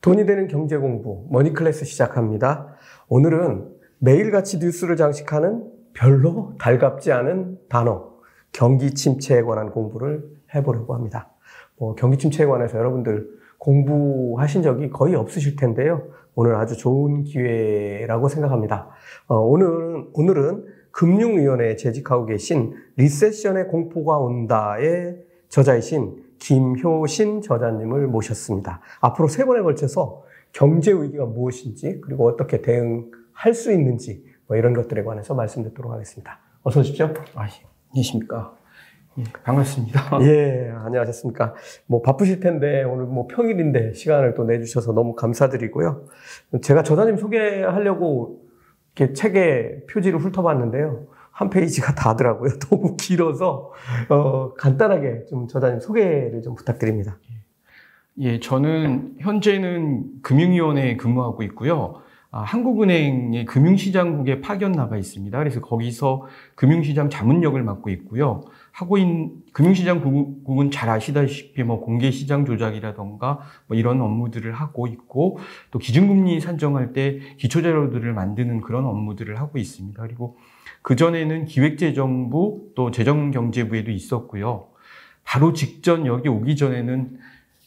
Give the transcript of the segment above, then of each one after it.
돈이 되는 경제 공부 머니 클래스 시작합니다. 오늘은 매일같이 뉴스를 장식하는 별로 달갑지 않은 단어 경기 침체에 관한 공부를 해보려고 합니다. 뭐 경기 침체에 관해서 여러분들 공부하신 적이 거의 없으실 텐데요. 오늘 아주 좋은 기회라고 생각합니다. 어, 오늘은 오늘은 금융위원회에 재직하고 계신 recession의 공포가 온다의 저자이신 김효신 저자님을 모셨습니다. 앞으로 세 번에 걸쳐서 경제 위기가 무엇인지 그리고 어떻게 대응할 수 있는지 뭐 이런 것들에 관해서 말씀 듣도록 하겠습니다. 어서 오십시오. 아, 예. 안녕하십니까. 예, 반갑습니다. 예, 안녕하셨습니까. 뭐 바쁘실 텐데 오늘 뭐 평일인데 시간을 또 내주셔서 너무 감사드리고요. 제가 저자님 소개하려고 이렇게 책에 표지를 훑어봤는데요. 한 페이지가 다더라고요. 너무 길어서 어, 간단하게 좀 저자님 소개를 좀 부탁드립니다. 예, 저는 현재는 금융위원회에 근무하고 있고요. 아, 한국은행의 금융시장국에 파견 나가 있습니다. 그래서 거기서 금융시장 자문역을 맡고 있고요. 하고 있는 금융시장 국은 잘 아시다시피 뭐 공개시장 조작이라던가 뭐 이런 업무들을 하고 있고 또 기준금리 산정할 때 기초자료들을 만드는 그런 업무들을 하고 있습니다. 그리고 그전에는 기획재정부 또 재정경제부에도 있었고요. 바로 직전 여기 오기 전에는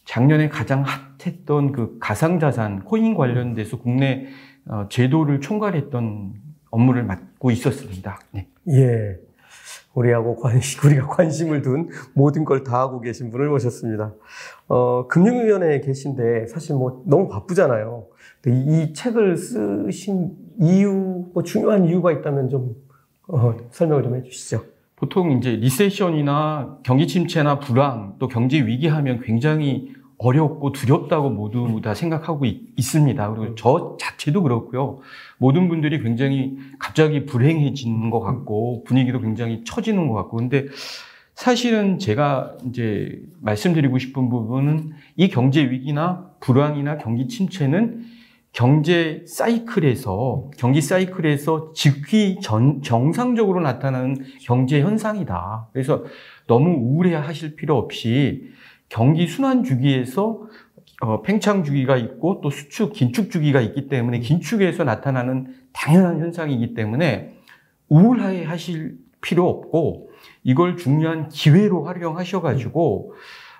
작년에 가장 핫했던 그 가상자산, 코인 관련돼서 국내 어, 제도를 총괄했던 업무를 맡고 있었습니다. 네. 예. 우리하고 관심, 우리가 관심을 둔 모든 걸 다 하고 계신 분을 모셨습니다. 어, 금융위원회에 계신데 사실 뭐 너무 바쁘잖아요. 이, 이 책을 쓰신 이유, 뭐 중요한 이유가 있다면 좀 어, 설명을 좀 해주시죠. 보통 이제 리세션이나 경기 침체나 불황 또 경제 위기 하면 굉장히 어렵고 두렵다고 모두 다 생각하고 있, 습니다 그리고 저 자체도 그렇고요. 모든 분들이 굉장히 갑자기 불행해지는 것 같고 분위기도 굉장히 처지는 것 같고 근데 사실은 제가 이제 말씀드리고 싶은 부분은 이 경제 위기나 불황이나 경기 침체는 경제 사이클에서 경기 사이클에서 즉위 전, 정상적으로 나타나는 경제 현상이다. 그래서 너무 우울해하실 필요 없이 경기 순환 주기에서 어, 팽창 주기가 있고 또 수축 긴축 주기가 있기 때문에 긴축에서 나타나는 당연한 현상이기 때문에 우울해 하실 필요 없고 이걸 중요한 기회로 활용하셔 가지고 어,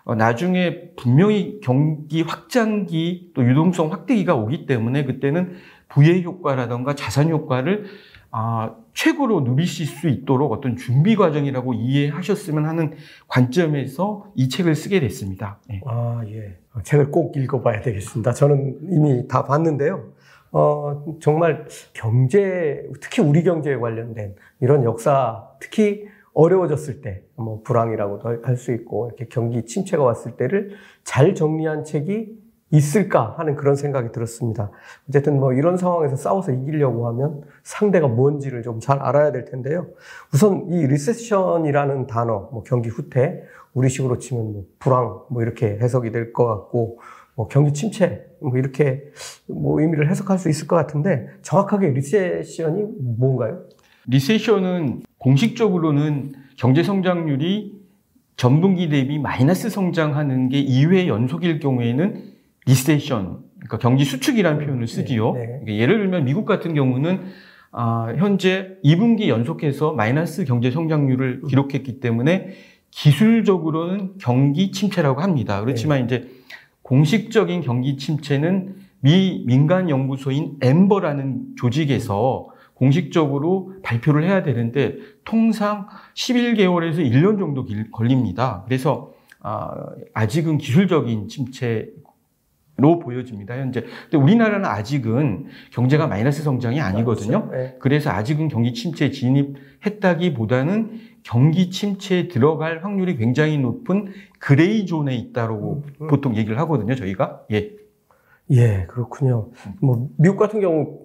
나중에 분명히 경기 확장기 또 유동성 확대기가 오기 때문에 그때는 부의 효과라던가 자산 효과를 아, 최고로 누리실 수 있도록 어떤 준비 과정이라고 이해하셨으면 하는 관점에서 이 책을 쓰게 됐습니다. 네. 아, 예. 책을 꼭 읽어봐야 되겠습니다. 저는 이미 다 봤는데요. 어, 정말 경제, 특히 우리 경제에 관련된 이런 역사, 특히 어려워졌을 때, 뭐 불황이라고도 할 수 있고, 이렇게 경기 침체가 왔을 때를 잘 정리한 책이 있을까 하는 그런 생각이 들었습니다. 어쨌든 뭐 이런 상황에서 싸워서 이기려고 하면 상대가 뭔지를 좀 잘 알아야 될 텐데요. 우선 이 리세션이라는 단어, 뭐 경기 후퇴, 우리식으로 치면 뭐 불황, 뭐 이렇게 해석이 될 것 같고, 뭐 경기 침체, 뭐 이렇게 뭐 의미를 해석할 수 있을 것 같은데 정확하게 recession이 뭔가요? 리세션은 공식적으로는 경제 성장률이 전분기 대비 마이너스 성장하는 게 2회 연속일 경우에는 recession, 그러니까 경기 수축이라는 네, 표현을 쓰지요. 네, 네. 예를 들면 미국 같은 경우는 아, 현재 2분기 연속해서 마이너스 경제 성장률을 음. 기록했기 때문에 기술적으로는 경기 침체라고 합니다. 그렇지만 네. 이제 공식적인 경기 침체는 미 민간 연구소인 엠버라는 조직에서 공식적으로 발표를 해야 되는데 통상 11개월에서 1년 정도 걸립니다. 그래서 아, 아직은 기술적인 침체 로 보여집니다. 현재. 근데 우리나라는 아직은 경제가 마이너스 성장이 아니거든요. 그렇죠. 네. 그래서 아직은 경기 침체에 진입했다기보다는 경기 침체에 들어갈 확률이 굉장히 높은 그레이 존에 있다고 음, 음. 보통 얘기를 하거든요. 저희가. 예. 예, 그렇군요. 뭐 미국 같은 경우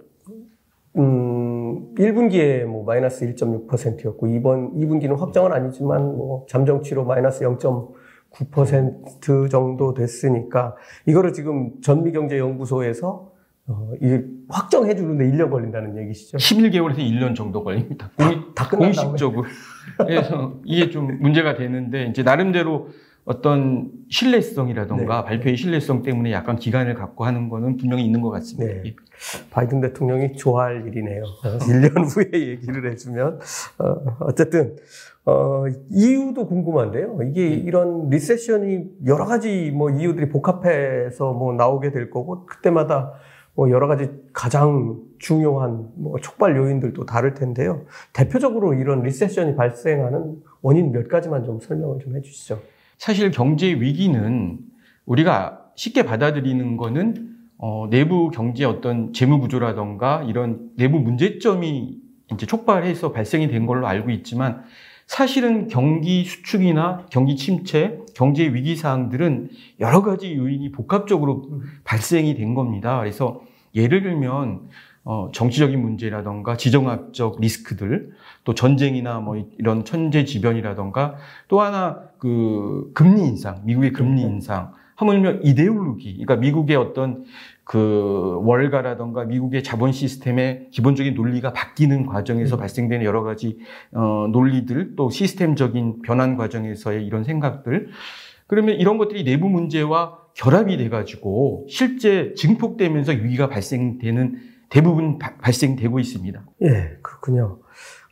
음, 1분기에 뭐 마이너스 1.6%였고 이번 2분기는 확정은 아니지만 뭐 잠정치로 마이너스 0. 9% 정도 됐으니까 이거를 지금 전미경제연구소에서 어, 이 확정해 주는데 1년 걸린다는 얘기시죠? 11개월에서 1년 정도 걸립니다. 다, 다 공식적으로. 그래서 이게 좀 문제가 되는데 이제 나름대로 어떤 신뢰성이라던가 네. 발표의 신뢰성 때문에 약간 기간을 갖고 하는 거는 분명히 있는 것 같습니다. 네. 바이든 대통령이 좋아할 일이네요. 1년 후에 얘기를 해주면. 어, 쨌든 어, 이유도 궁금한데요. 이게 네. 이런 리세션이 여러 가지 뭐 이유들이 복합해서 뭐 나오게 될 거고, 그때마다 뭐 여러 가지 가장 중요한 뭐 촉발 요인들도 다를 텐데요. 대표적으로 이런 리세션이 발생하는 원인 몇 가지만 좀 설명을 좀 해주시죠. 사실 경제 위기는 우리가 쉽게 받아들이는 거는 어, 내부 경제 어떤 재무 구조라던가 이런 내부 문제점이 이제 촉발해서 발생이 된 걸로 알고 있지만 사실은 경기 수축이나 경기 침체, 경제 위기 사항들은 여러 가지 요인이 복합적으로 발생이 된 겁니다. 그래서 예를 들면 어, 정치적인 문제라던가 지정학적 리스크들, 또 전쟁이나 뭐 이런 천재지변이라던가 또 하나 그 금리 인상, 미국의 금리 그렇죠. 인상, 하물며 이데올로기, 그러니까 미국의 어떤 그 월가라던가 미국의 자본 시스템의 기본적인 논리가 바뀌는 과정에서 음. 발생되는 여러 가지 어, 논리들 또 시스템적인 변환 과정에서의 이런 생각들 그러면 이런 것들이 내부 문제와 결합이 돼가지고 실제 증폭되면서 위기가 발생되는 대부분 바, 발생되고 있습니다. 예, 그렇군요.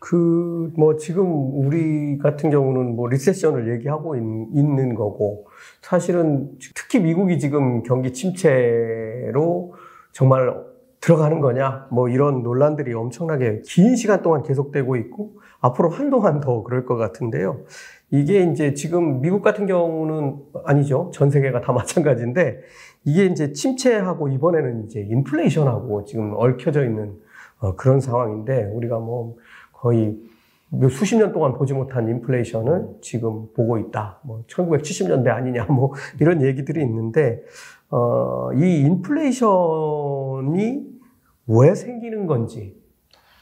그, 뭐, 지금 우리 같은 경우는 뭐, 리세션을 얘기하고 있, 는 거고, 사실은 특히 미국이 지금 경기 침체로 정말 들어가는 거냐, 뭐, 이런 논란들이 엄청나게 긴 시간 동안 계속되고 있고, 앞으로 한동안 더 그럴 것 같은데요. 이게 이제 지금 미국 같은 경우는 아니죠. 전 세계가 다 마찬가지인데, 이게 이제 침체하고 이번에는 이제 인플레이션하고 지금 얽혀져 있는 어, 그런 상황인데, 우리가 뭐, 거의 수십 년 동안 보지 못한 인플레이션을 지금 보고 있다. 뭐 1970년대 아니냐 뭐 이런 얘기들이 있는데 어, 이 인플레이션이 왜 생기는 건지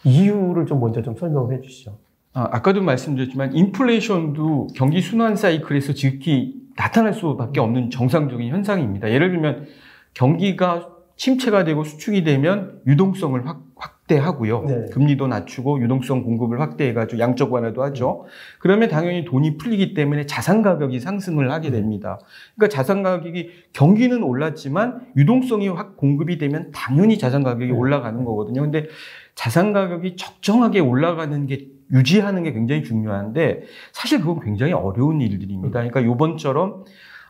이유를 좀 먼저 좀 설명해 주시죠. 아, 아까도 말씀드렸지만 인플레이션도 경기 순환 사이클에서 지극히 나타날 수밖에 없는 정상적인 현상입니다. 예를 들면 경기가 침체가 되고 수축이 되면 유동성을 확, 확대하고요. 네. 금리도 낮추고 유동성 공급을 확대해가지고 양적 완화도 하죠. 그러면 당연히 돈이 풀리기 때문에 자산 가격이 상승을 하게 네. 됩니다. 그러니까 자산 가격이 경기는 올랐지만 유동성이 확 공급이 되면 당연히 자산 가격이 네. 올라가는 거거든요. 근데 자산 가격이 적정하게 올라가는 게 유지하는 게 굉장히 중요한데 사실 그건 굉장히 어려운 일들입니다. 그러니까 요번처럼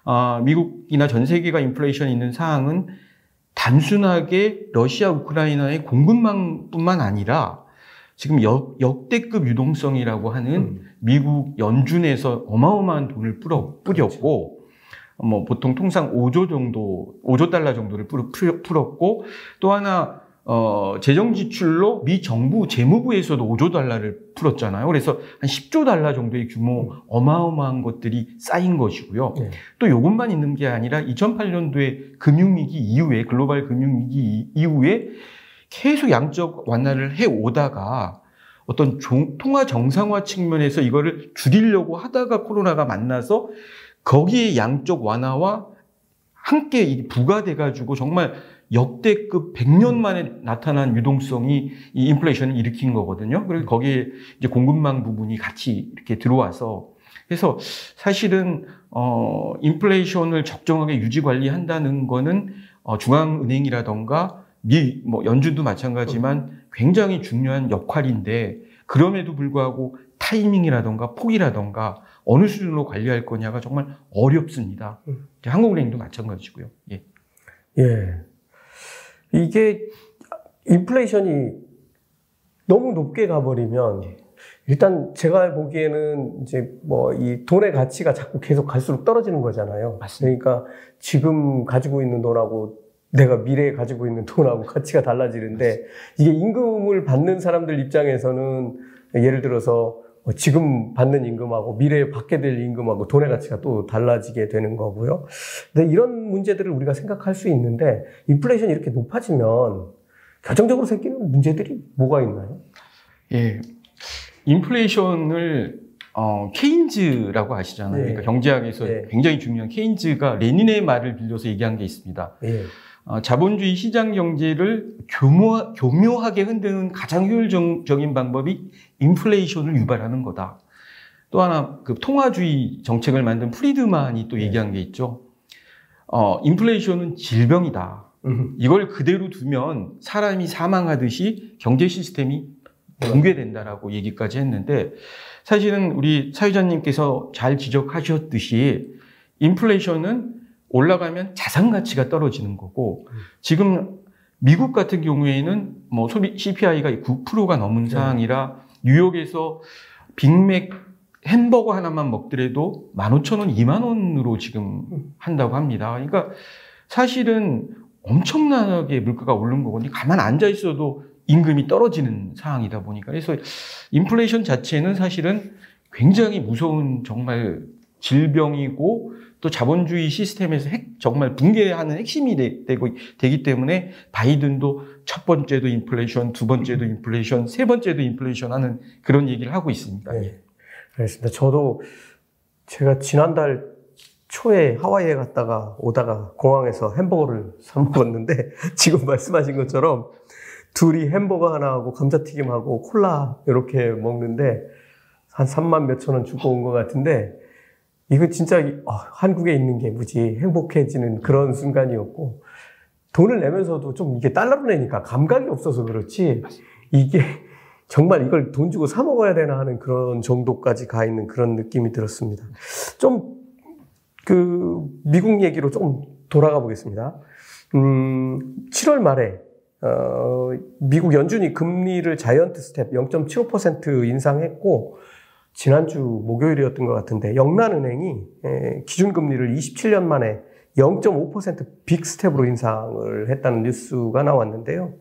어, 미국이나 전 세계가 인플레이션이 있는 상황은 단순하게 러시아 우크라이나의 공급망뿐만 아니라 지금 역, 역대급 유동성이라고 하는 음. 미국 연준에서 어마어마한 돈을 뿌려, 뿌렸고 그렇죠. 뭐 보통 통상 5조 정도 5조 달러 정도를 풀었고 또 하나 어, 재정 지출로 미 정부 재무부에서도 5조 달러를 풀었잖아요. 그래서 한 10조 달러 정도의 규모 어마어마한 것들이 쌓인 것이고요. 네. 또 이것만 있는 게 아니라 2008년도에 금융위기 이후에 글로벌 금융위기 이후에 계속 양적 완화를 해 오다가 어떤 종, 통화 정상화 측면에서 이거를 줄이려고 하다가 코로나가 만나서 거기에 양적 완화와 함께 부과돼 가지고 정말 역대급 100년 만에 나타난 유동성이 이 인플레이션을 일으킨 거거든요. 그리고 거기에 이제 공급망 부분이 같이 이렇게 들어와서 그래서 사실은 어 인플레이션을 적정하게 유지 관리한다는 거는 어 중앙은행이라던가 미 뭐 연준도 마찬가지만 굉장히 중요한 역할인데 그럼에도 불구하고 타이밍이라던가 폭이라던가 어느 수준으로 관리할 거냐가 정말 어렵습니다. 음. 한국은행도 마찬가지고요. 예. 예. 이게 인플레이션이 너무 높게 가버리면 일단 제가 보기에는 이제 뭐 이 돈의 가치가 자꾸 계속 갈수록 떨어지는 거잖아요. 맞습니다. 그러니까 지금 가지고 있는 돈하고 내가 미래에 가지고 있는 돈하고 가치가 달라지는데 맞습니다. 이게 임금을 받는 사람들 입장에서는 예를 들어서 뭐 지금 받는 임금하고 미래에 받게 될 임금하고 돈의 가치가 또 달라지게 되는 거고요. 근데 이런 문제들을 우리가 생각할 수 있는데 인플레이션이 이렇게 높아지면 결정적으로 생기는 문제들이 뭐가 있나요? 예. 인플레이션을 어, 케인즈라고 아시잖아요. 네. 그러니까 경제학에서 네. 굉장히 중요한 케인즈가 레닌의 말을 빌려서 얘기한 게 있습니다. 네. 어, 자본주의 시장 경제를 교묘, 교묘하게 흔드는 가장 효율적인 방법이 인플레이션을 유발하는 거다. 또 하나 그 통화주의 정책을 만든 프리드만이 또 얘기한 게 있죠. 어, 인플레이션은 질병이다. 음. 이걸 그대로 두면 사람이 사망하듯이 경제 시스템이 붕괴된다라고 얘기까지 했는데 사실은 우리 사회자님께서 잘 지적하셨듯이 인플레이션은 올라가면 자산 가치가 떨어지는 거고 지금 미국 같은 경우에는 뭐 소비 CPI가 9%가 넘은 상황이라 뉴욕에서 빅맥 햄버거 하나만 먹더라도 15,000원, 2만 원으로 지금 한다고 합니다. 그러니까 사실은 엄청나게 물가가 오른 거거든요. 가만 앉아 있어도 임금이 떨어지는 상황이다 보니까 그래서 인플레이션 자체는 사실은 굉장히 무서운 정말 질병이고 또 자본주의 시스템에서 핵, 정말 붕괴하는 핵심이 되, 되고 되기 때문에 바이든도 첫 번째도 인플레이션, 두 번째도 인플레이션, 세 번째도 인플레이션 하는 그런 얘기를 하고 있습니다. 네. 알겠습니다. 저도 제가 지난달 초에 하와이에 갔다가 오다가 공항에서 햄버거를 사 먹었는데 지금 말씀하신 것처럼 둘이 햄버거 하나하고 감자튀김하고 콜라 이렇게 먹는데 한 3만 몇천 원 주고 온 것 같은데 이거 진짜 어, 한국에 있는 게 무지 행복해지는 그런 순간이었고 돈을 내면서도 좀 이게 달러로 내니까 감각이 없어서 그렇지 이게 정말 이걸 돈 주고 사 먹어야 되나 하는 그런 정도까지 가 있는 그런 느낌이 들었습니다. 좀 그 미국 얘기로 조금 돌아가 보겠습니다. 음, 7월 말에 어, 미국 연준이 금리를 giant step 0.75% 인상했고 지난주 목요일이었던 것 같은데 영란은행이 기준금리를 27년 만에 0.5% big step으로 인상을 했다는 뉴스가 나왔는데요.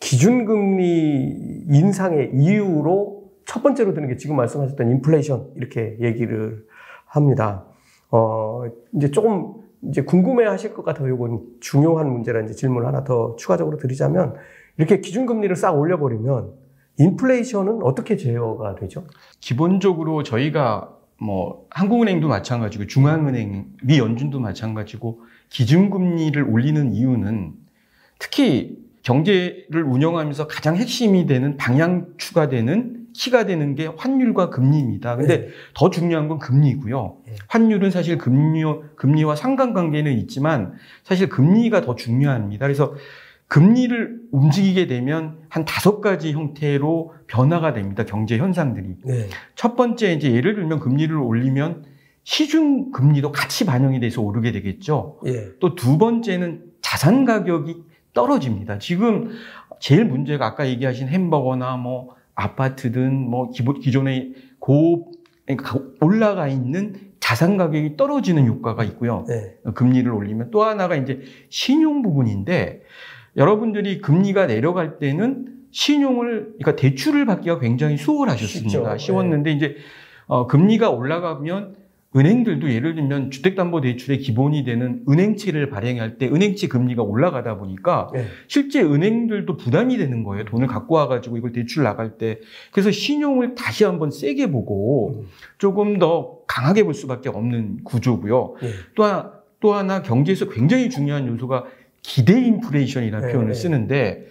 기준금리 인상의 이유로 첫 번째로 드는 게 지금 말씀하셨던 인플레이션 이렇게 얘기를 합니다. 어, 이제 조금 이제 궁금해 하실 것 같아서 이건 중요한 문제라 이제 질문 하나 더 추가적으로 드리자면 이렇게 기준금리를 싹 올려버리면 인플레이션은 어떻게 제어가 되죠? 기본적으로 저희가 뭐 한국은행도 마찬가지고 중앙은행, 미 연준도 마찬가지고 기준금리를 올리는 이유는 특히 경제를 운영하면서 가장 핵심이 되는 방향 추가 되는 키가 되는 게 환율과 금리입니다. 근데 네. 더 중요한 건 금리고요. 네. 환율은 사실 금리, 금리와 상관관계는 있지만 사실 금리가 더 중요합니다. 그래서 금리를 움직이게 되면 한 다섯 가지 형태로 변화가 됩니다. 경제 현상들이. 네. 첫 번째 이제 예를 들면 금리를 올리면 시중 금리도 같이 반영이 돼서 오르게 되겠죠. 예. 또두 번째는 자산 가격이 떨어집니다. 지금 제일 문제가 아까 얘기하신 햄버거나 뭐 아파트든 뭐 기존의 고 그러니까 올라가 있는 자산 가격이 떨어지는 효과가 있고요. 네. 금리를 올리면 또 하나가 이제 신용 부분인데 여러분들이 금리가 내려갈 때는 신용을 그러니까 대출을 받기가 굉장히 수월하셨습니다. 쉽죠. 쉬웠는데 네. 이제 어, 금리가 올라가면 은행들도 예를 들면 주택담보대출의 기본이 되는 은행채를 발행할 때 은행채 금리가 올라가다 보니까 네. 실제 은행들도 부담이 되는 거예요. 돈을 갖고 와가지고 이걸 대출 나갈 때. 그래서 신용을 다시 한번 세게 보고 음. 조금 더 강하게 볼 수밖에 없는 구조고요. 네. 또, 하나, 또 하나 경제에서 굉장히 중요한 요소가 기대 인플레이션이라는 네. 표현을 쓰는데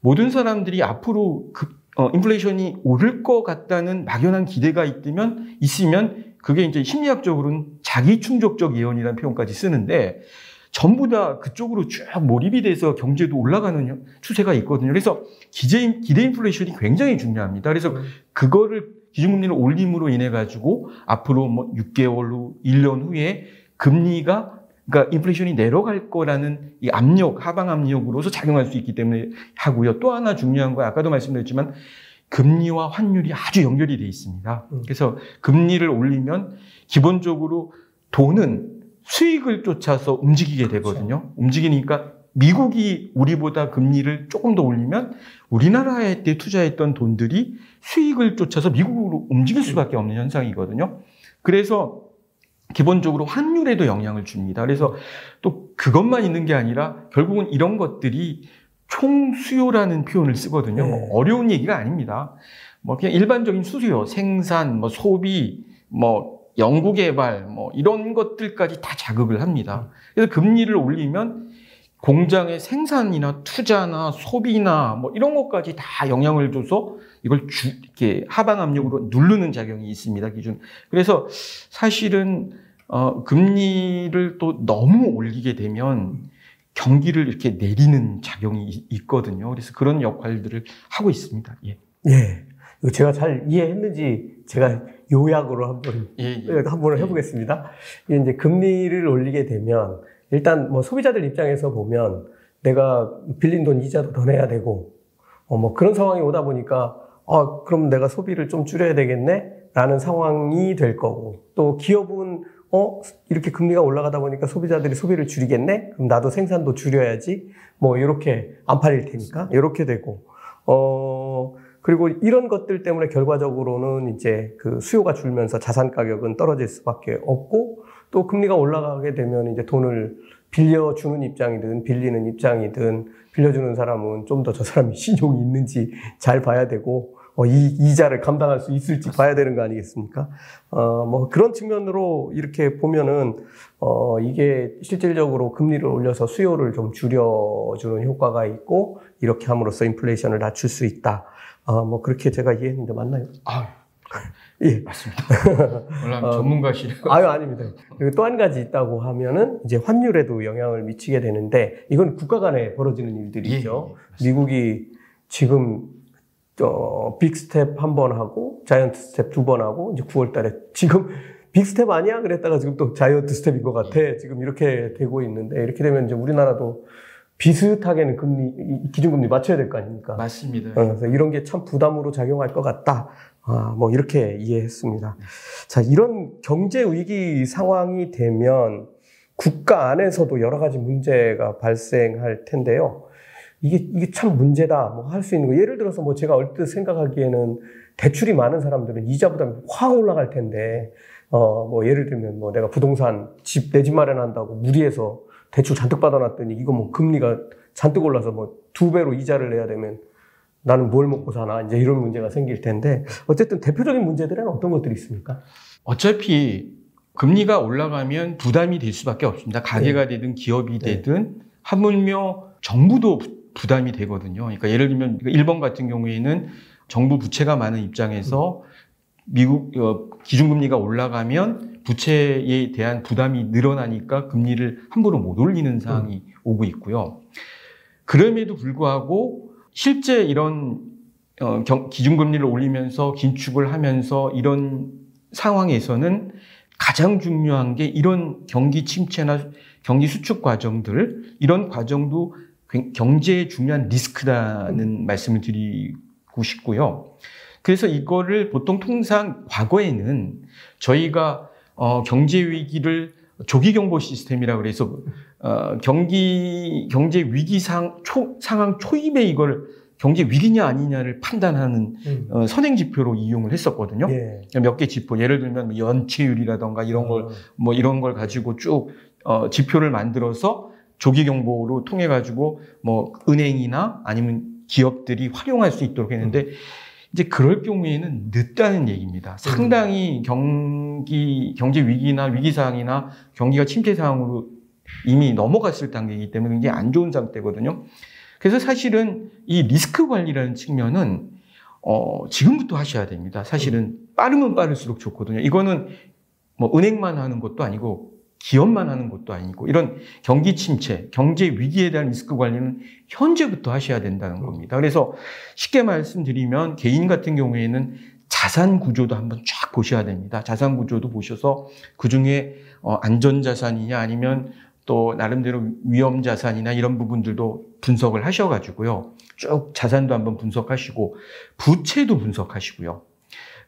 모든 사람들이 앞으로 그, 어, 인플레이션이 오를 것 같다는 막연한 기대가 있으면, 있으면 그게 이제 심리학적으로는 자기 충족적 예언이라는 표현까지 쓰는데 전부 다 그쪽으로 쭉 몰입이 돼서 경제도 올라가는 추세가 있거든요. 그래서 기대, 기대 인플레이션이 굉장히 중요합니다. 그래서 음. 그거를 기준금리를 올림으로 인해 가지고 앞으로 뭐 6개월 후, 1년 후에 금리가 그러니까 인플레이션이 내려갈 거라는 이 압력, 하방 압력으로서 작용할 수 있기 때문에 하고요. 또 하나 중요한 거 아까도 말씀드렸지만 금리와 환율이 아주 연결이 돼 있습니다. 음. 그래서 금리를 올리면 기본적으로 돈은 수익을 쫓아서 움직이게 되거든요. 그렇죠. 움직이니까 미국이 우리보다 금리를 조금 더 올리면 우리나라에 때 투자했던 돈들이 수익을 쫓아서 미국으로 움직일 수밖에 없는 현상이거든요. 그래서 기본적으로 환율에도 영향을 줍니다. 그래서 또 그것만 있는 게 아니라 결국은 이런 것들이 총수요라는 표현을 쓰거든요. 네. 뭐 어려운 얘기가 아닙니다. 뭐 그냥 일반적인 수요, 생산, 뭐 소비, 뭐 연구개발, 뭐 이런 것들까지 다 자극을 합니다. 그래서 금리를 올리면 공장의 생산이나 투자나 소비나 뭐 이런 것까지 다 영향을 줘서 이걸 주, 이렇게 하방 압력으로 누르는 작용이 있습니다. 기준. 그래서 사실은 어, 금리를 또 너무 올리게 되면 경기를 이렇게 내리는 작용이 있거든요. 그래서 그런 역할들을 하고 있습니다. 예. 예. 제가 잘 이해했는지 제가 요약으로 한번 예, 예. 한번 예. 해보겠습니다. 이제 금리를 올리게 되면 일단 뭐 소비자들 입장에서 보면 내가 빌린 돈 이자도 더 내야 되고 어 뭐 그런 상황이 오다 보니까 아 그럼 내가 소비를 좀 줄여야 되겠네 라는 상황이 될 거고 또 기업은 어 이렇게 금리가 올라가다 보니까 소비자들이 소비를 줄이겠네? 그럼 나도 생산도 줄여야지. 뭐 이렇게 안 팔릴 테니까. 이렇게 되고 어 그리고 이런 것들 때문에 결과적으로는 이제 그 수요가 줄면서 자산 가격은 떨어질 수밖에 없고 또 금리가 올라가게 되면 이제 돈을 빌려주는 입장이든 빌리는 입장이든 빌려주는 사람은 좀 더 저 사람이 신용이 있는지 잘 봐야 되고 어, 이 이자를 감당할 수 있을지 봐야 되는 거 아니겠습니까? 어, 뭐 그런 측면으로 이렇게 보면은 어, 이게 실질적으로 금리를 올려서 수요를 좀 줄여주는 효과가 있고 이렇게 함으로써 인플레이션을 낮출 수 있다. 어, 뭐 그렇게 제가 이해했는데 맞나요? 아, 예. 맞습니다. 물론 전문가시래 아유, 아닙니다. 그리고 또 한 가지 있다고 하면은 이제 환율에도 영향을 미치게 되는데 이건 국가 간에 벌어지는 일들이죠. 예, 예, 미국이 지금 어, big step 한 번 하고 giant step 두 번 하고 이제 9월 달에 지금 big step 아니야? 그랬다가 지금 또 giant step인 것 같아. 지금 이렇게 되고 있는데 이렇게 되면 이제 우리나라도 비슷하게는 금리, 기준금리 맞춰야 될 거 아닙니까? 맞습니다. 어, 그래서 이런 게 참 부담으로 작용할 것 같다. 아, 뭐 이렇게 이해했습니다. 자, 이런 경제 위기 상황이 되면 국가 안에서도 여러 가지 문제가 발생할 텐데요. 이게, 이게 참 문제다. 뭐 할 수 있는 거. 예를 들어서 뭐 제가 얼뜻 생각하기에는 대출이 많은 사람들은 이자 부담이 확 올라갈 텐데, 어, 뭐 예를 들면 뭐 내가 부동산 집, 내 집 마련한다고 무리해서 대출 잔뜩 받아놨더니 이거 뭐 금리가 잔뜩 올라서 뭐 두 배로 이자를 내야 되면 나는 뭘 먹고 사나 이제 이런 문제가 생길 텐데 어쨌든 대표적인 문제들은 어떤 것들이 있습니까? 어차피 금리가 올라가면 부담이 될 수밖에 없습니다. 가게가 되든 기업이 되든 하물며 정부도 부담이 되거든요. 그러니까 예를 들면 일본 같은 경우에는 정부 부채가 많은 입장에서 미국 어, 기준금리가 올라가면 부채에 대한 부담이 늘어나니까 금리를 함부로 못 올리는 상황이 오고 있고요. 그럼에도 불구하고 실제 이런 어, 기준금리를 올리면서 긴축을 하면서 이런 상황에서는 가장 중요한 게 이런 경기 침체나 경기 수축 과정들 이런 과정도 경제에 중요한 리스크라는 말씀을 드리고 싶고요. 그래서 이거를 보통 통상 과거에는 저희가 어, 경제 위기를 조기 경보 시스템이라 그래서 어, 경기 경제 위기 상 초, 상황 초입에 이걸 경제 위기냐 아니냐를 판단하는 음. 어, 선행 지표로 이용을 했었거든요. 예. 몇개 지표, 예를 들면 뭐 연체율이라던가 이런 걸 어. 뭐 이런 걸 가지고 쭉 어, 지표를 만들어서 조기 경보로 통해 가지고 뭐 은행이나 아니면 기업들이 활용할 수 있도록 했는데 이제 그럴 경우에는 늦다는 얘기입니다. 상당히 경기 경제 위기나 위기 상황이나 경기가 침체 상황으로 이미 넘어갔을 단계이기 때문에 굉장히 안 좋은 상태거든요. 그래서 사실은 이 리스크 관리라는 측면은 어, 지금부터 하셔야 됩니다. 사실은 빠르면 빠를수록 좋거든요. 이거는 뭐 은행만 하는 것도 아니고 기업만 하는 것도 아니고 이런 경기 침체, 경제 위기에 대한 리스크 관리는 현재부터 하셔야 된다는 겁니다. 그래서 쉽게 말씀드리면 개인 같은 경우에는 자산 구조도 한번 쫙 보셔야 됩니다. 자산 구조도 보셔서 그 중에 어, 안전 자산이냐 아니면 또 나름대로 위험 자산이나 이런 부분들도 분석을 하셔가지고요. 쭉 자산도 한번 분석하시고 부채도 분석하시고요.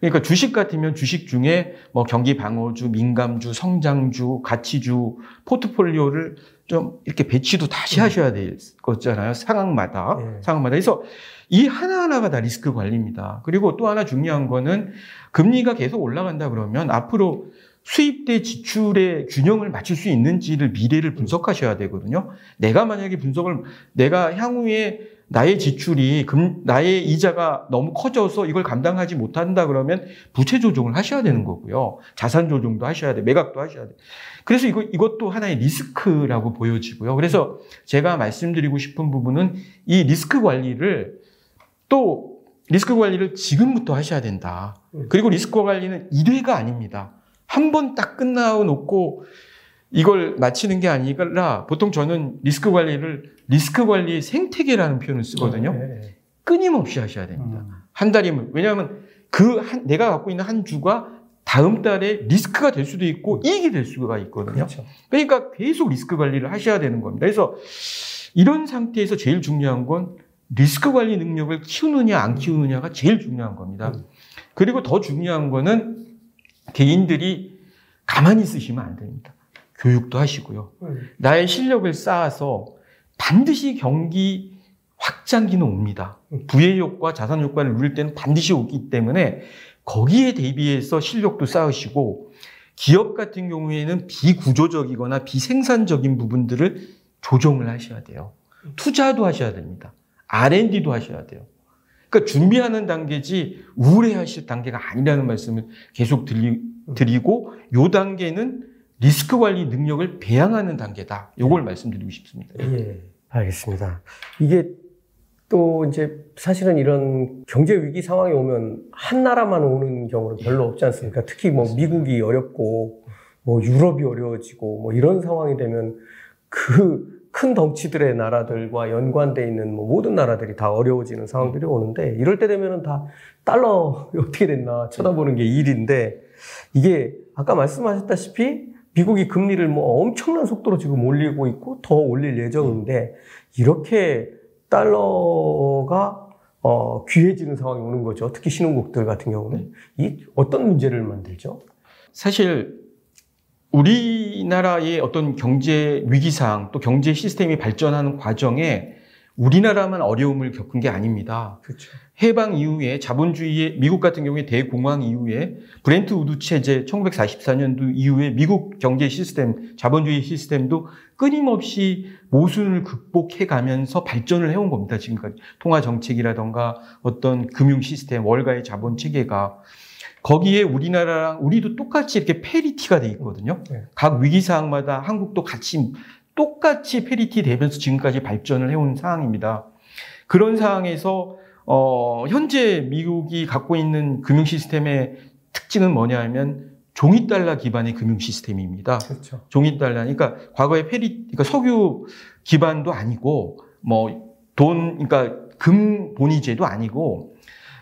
그러니까 주식 같으면 주식 중에 뭐 경기 방어주, 민감주, 성장주, 가치주 포트폴리오를 좀 이렇게 배치도 다시 하셔야 될 거잖아요. 상황마다. 네. 상황마다. 그래서 이 하나하나가 다 리스크 관리입니다. 그리고 또 하나 중요한 거는 금리가 계속 올라간다 그러면 앞으로 수입 대 지출의 균형을 맞출 수 있는지를 미래를 분석하셔야 되거든요. 내가 만약에 분석을 내가 향후에 나의 지출이 금, 나의 이자가 너무 커져서 이걸 감당하지 못한다 그러면 부채 조정을 하셔야 되는 거고요. 자산 조정도 하셔야 돼. 매각도 하셔야 돼. 그래서 이거, 이것도 하나의 리스크라고 보여지고요. 그래서 제가 말씀드리고 싶은 부분은 이 리스크 관리를 또 리스크 관리를 지금부터 하셔야 된다. 그리고 리스크 관리는 1회가 아닙니다. 한 번 딱 끝나고 놓고 이걸 마치는 게 아니라 보통 저는 리스크 관리를 리스크 관리 생태계라는 표현을 쓰거든요. 네. 끊임없이 하셔야 됩니다. 음. 한 달이면 왜냐하면 그 한, 내가 갖고 있는 한 주가 다음 달에 리스크가 될 수도 있고 이익이 될 수가 있거든요. 그렇죠. 그러니까 계속 리스크 관리를 하셔야 되는 겁니다. 그래서 이런 상태에서 제일 중요한 건 리스크 관리 능력을 키우느냐 안 키우느냐가 제일 중요한 겁니다. 음. 그리고 더 중요한 거는 개인들이 가만히 있으시면 안 됩니다. 교육도 하시고요. 음. 나의 실력을 쌓아서 반드시 경기 확장기는 옵니다. 음. 부의 효과, 자산 효과를 누릴 때는 반드시 오기 때문에 거기에 대비해서 실력도 쌓으시고 기업 같은 경우에는 비구조적이거나 비생산적인 부분들을 조정을 하셔야 돼요. 투자도 하셔야 됩니다. R&D도 하셔야 돼요. 그러니까 준비하는 단계지 우울해하실 단계가 아니라는 말씀을 계속 드리, 드리고 요 단계는 리스크 관리 능력을 배양하는 단계다. 요걸 네. 말씀드리고 싶습니다. 예, 알겠습니다. 이게 또 이제 사실은 이런 경제 위기 상황이 오면 한 나라만 오는 경우는 별로 없지 않습니까? 특히 뭐 미국이 어렵고 뭐 유럽이 어려워지고 뭐 이런 상황이 되면 그 큰 덩치들의 나라들과 연관돼 있는 뭐 모든 나라들이 다 어려워지는 상황들이 오는데 이럴 때 되면은 다 달러 어떻게 됐나 쳐다보는 게 일인데 이게 아까 말씀하셨다시피 미국이 금리를 뭐 엄청난 속도로 지금 올리고 있고 더 올릴 예정인데 이렇게 달러가 어, 귀해지는 상황이 오는 거죠. 특히 신흥국들 같은 경우는 이 어떤 문제를 만들죠? 사실 우리나라의 어떤 경제 위기상 또 경제 시스템이 발전하는 과정에 우리나라만 어려움을 겪은 게 아닙니다. 그렇죠. 해방 이후에 자본주의의 미국 같은 경우에 대공황 이후에 브레튼 우즈 체제 1944년도 이후에 미국 경제 시스템, 자본주의 시스템도 끊임없이 모순을 극복해 가면서 발전을 해온 겁니다. 지금까지 통화 정책이라던가 어떤 금융 시스템, 월가의 자본 체계가 거기에 우리나라랑 우리도 똑같이 이렇게 parity가 돼 있거든요. 네. 각 위기 사항마다 한국도 같이 똑같이 parity 되면서 지금까지 발전을 해온 상황입니다. 그런 상황에서 어, 현재 미국이 갖고 있는 금융 시스템의 특징은 뭐냐 하면 종이 달러 기반의 금융 시스템입니다. 그렇죠. 종이 달러. 그러니까 과거에 페리, 그러니까 석유 기반도 아니고 뭐 돈, 그러니까 금 본위제도 아니고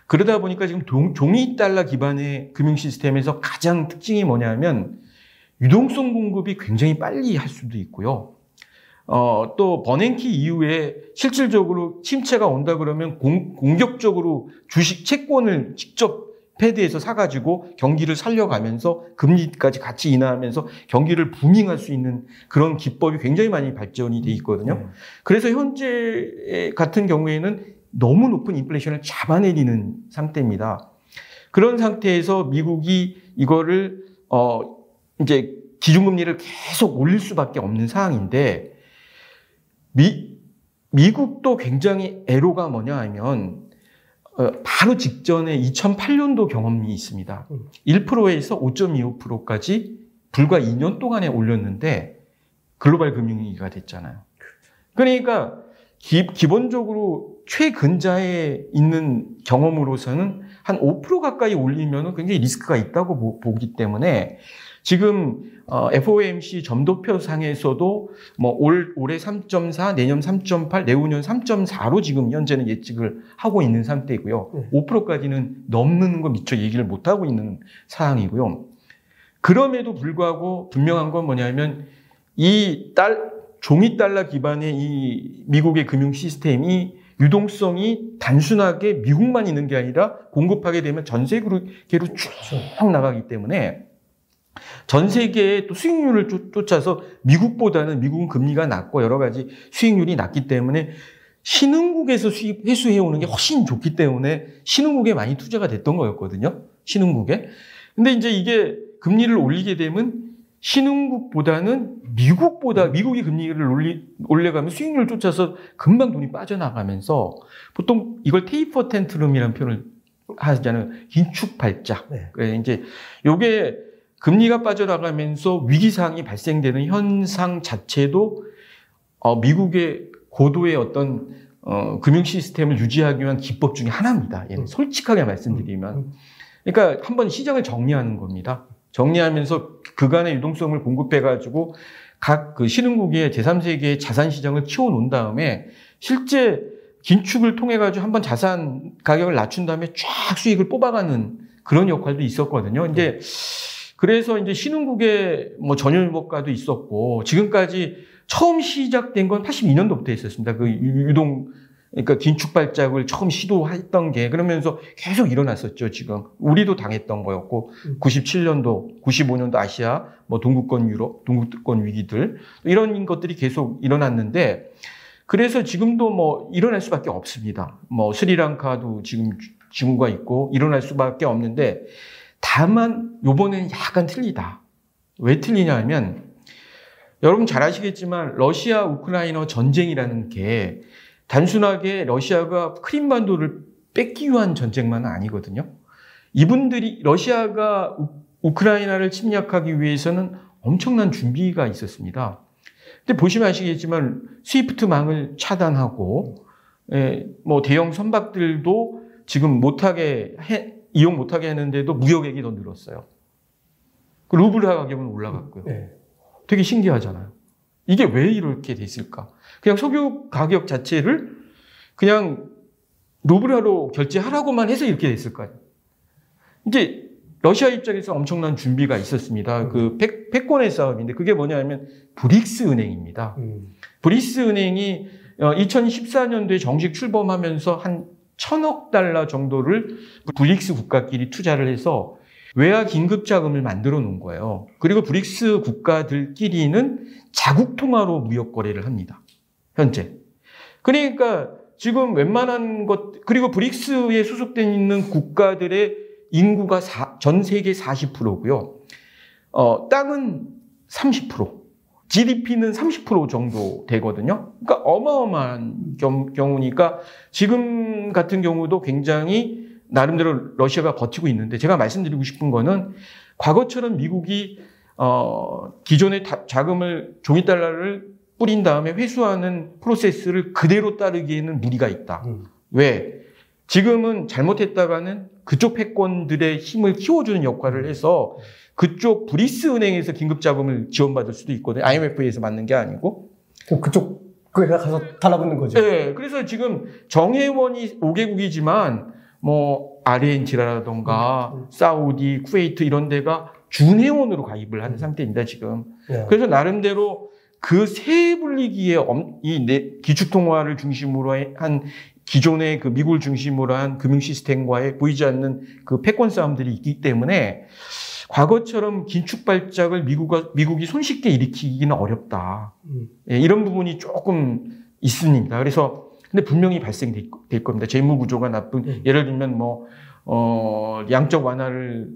그러다 보니까 지금 동, 종이 달러 기반의 금융 시스템에서 가장 특징이 뭐냐면 유동성 공급이 굉장히 빨리 할 수도 있고요. 어, 또 버냉키 이후에 실질적으로 침체가 온다 그러면 공, 공격적으로 주식 채권을 직접 패드에서 사가지고 경기를 살려가면서 금리까지 같이 인하하면서 경기를 부밍할 수 있는 그런 기법이 굉장히 많이 발전이 돼 있거든요. 네. 그래서 현재 같은 경우에는 너무 높은 인플레이션을 잡아내리는 상태입니다. 그런 상태에서 미국이 이거를 어 이제 기준금리를 계속 올릴 수밖에 없는 상황인데 미, 미국도 굉장히 애로가 뭐냐 하면 어, 바로 직전에 2008년도 경험이 있습니다. 1%에서 5.25%까지 불과 2년 동안에 올렸는데 글로벌 금융위기가 됐잖아요. 그러니까 기, 본적으로 최근자에 있는 경험으로서는 한 5% 가까이 올리면 굉장히 리스크가 있다고 보기 때문에 지금 어, FOMC 점도표 상에서도 뭐 올 올해 3.4, 내년 3.8, 내후년 3.4로 지금 현재는 예측을 하고 있는 상태이고요. 네. 5%까지는 넘는 거 미처 얘기를 못 하고 있는 상황이고요. 그럼에도 불구하고 분명한 건 뭐냐면 이 딸, 종이 달러 기반의 이 미국의 금융 시스템이 유동성이 단순하게 미국만 있는 게 아니라 공급하게 되면 전 세계로 쭉 나가기 때문에 전 세계의 또 수익률을 쫓아서 미국보다는 미국은 금리가 낮고 여러 가지 수익률이 낮기 때문에 신흥국에서 수입, 회수해오는 게 훨씬 좋기 때문에 신흥국에 많이 투자가 됐던 거였거든요. 신흥국에. 근데 이제 이게 금리를 올리게 되면 신흥국보다는 미국보다 미국이 금리를 올리, 올려가면 수익률을 쫓아서 금방 돈이 빠져나가면서 보통 이걸 테이퍼 텐트룸이라는 표현을 하잖아요. 긴축 발작. 네. 그래 이제 요게 금리가 빠져나가면서 위기상이 발생되는 현상 자체도 어, 미국의 고도의 어떤 어, 금융 시스템을 유지하기 위한 기법 중에 하나입니다. 음. 솔직하게 말씀드리면. 음. 그러니까 한번 시장을 정리하는 겁니다. 정리하면서 그간의 유동성을 공급해가지고 각 그 신흥국의 제3세계의 자산 시장을 키워놓은 다음에 실제 긴축을 통해가지고 한번 자산 가격을 낮춘 다음에 쫙 수익을 뽑아가는 그런 역할도 있었거든요. 이제 그래서 이제 신흥국의 뭐 전유물가도 있었고 지금까지 처음 시작된 건 82년도부터 있었습니다. 그 유동 그러니까 긴축 발작을 처음 시도했던 게 그러면서 계속 일어났었죠, 지금. 우리도 당했던 거였고 97년도, 95년도 아시아 뭐 동구권 유럽, 동구권 위기들 이런 것들이 계속 일어났는데 그래서 지금도 뭐 일어날 수밖에 없습니다. 뭐 스리랑카도 지금 징후가 있고 일어날 수밖에 없는데 다만 요번에는 약간 틀리다. 왜 틀리냐 하면 여러분 잘 아시겠지만 러시아 우크라이나 전쟁이라는 게 단순하게 러시아가 크림반도를 뺏기 위한 전쟁만은 아니거든요. 이분들이 러시아가 우크라이나를 침략하기 위해서는 엄청난 준비가 있었습니다. 근데 보시면 아시겠지만 스위프트망을 차단하고 예, 뭐 대형 선박들도 지금 못하게 해, 이용 못하게 했는데도 무역액이 더 늘었어요. 그 루블화 가격은 올라갔고요. 네. 되게 신기하잖아요. 이게 왜 이렇게 됐을까? 그냥 석유 가격 자체를 그냥 루블화로 결제하라고만 해서 이렇게 됐을까요? 이제 러시아 입장에서 엄청난 준비가 있었습니다. 그 패, 패권의 싸움인데 그게 뭐냐면 브릭스 은행입니다. 음. 브릭스 은행이 2014년도에 어, 정식 출범하면서 한 천억 달러 정도를 브릭스 국가끼리 투자를 해서 외화 긴급 자금을 만들어 놓은 거예요. 그리고 브릭스 국가들끼리는 자국 통화로 무역 거래를 합니다. 현재. 그러니까 지금 웬만한 것 그리고 브릭스에 소속돼 있는 국가들의 인구가 사, 전 세계 40%고요. 어, 땅은 30%. GDP는 30% 정도 되거든요. 그러니까 어마어마한 경우니까 지금 같은 경우도 굉장히 나름대로 러시아가 버티고 있는데 제가 말씀드리고 싶은 거는 과거처럼 미국이 어, 기존의 자금을 종이 달러를 뿌린 다음에 회수하는 프로세스를 그대로 따르기에는 무리가 있다. 음. 왜? 지금은 잘못했다가는 그쪽 패권들의 힘을 키워주는 역할을 해서 그쪽 브릭스 은행에서 긴급 자금을 지원받을 수도 있거든요. IMF에서 맞는 게 아니고. 그쪽 그가 가서 달라붙는 거죠. 네. 그래서 지금 정회원이 5개국이지만 뭐 아르헨티나라던가 음, 음. 사우디, 쿠웨이트 이런 데가 준회원으로 가입을 하는 음. 상태입니다, 지금. 네. 그래서 나름대로 그 세 분리기에 이 기축통화를 중심으로 한 기존의 그 미국을 중심으로 한 금융 시스템과의 보이지 않는 그 패권 싸움들이 있기 때문에 과거처럼 긴축 발작을 미국가, 미국이 손쉽게 일으키기는 어렵다. 음. 예, 이런 부분이 조금 있습니다. 그래서 근데 분명히 발생될 겁니다. 재무 구조가 나쁜 음. 예를 들면 뭐 어, 양적 완화를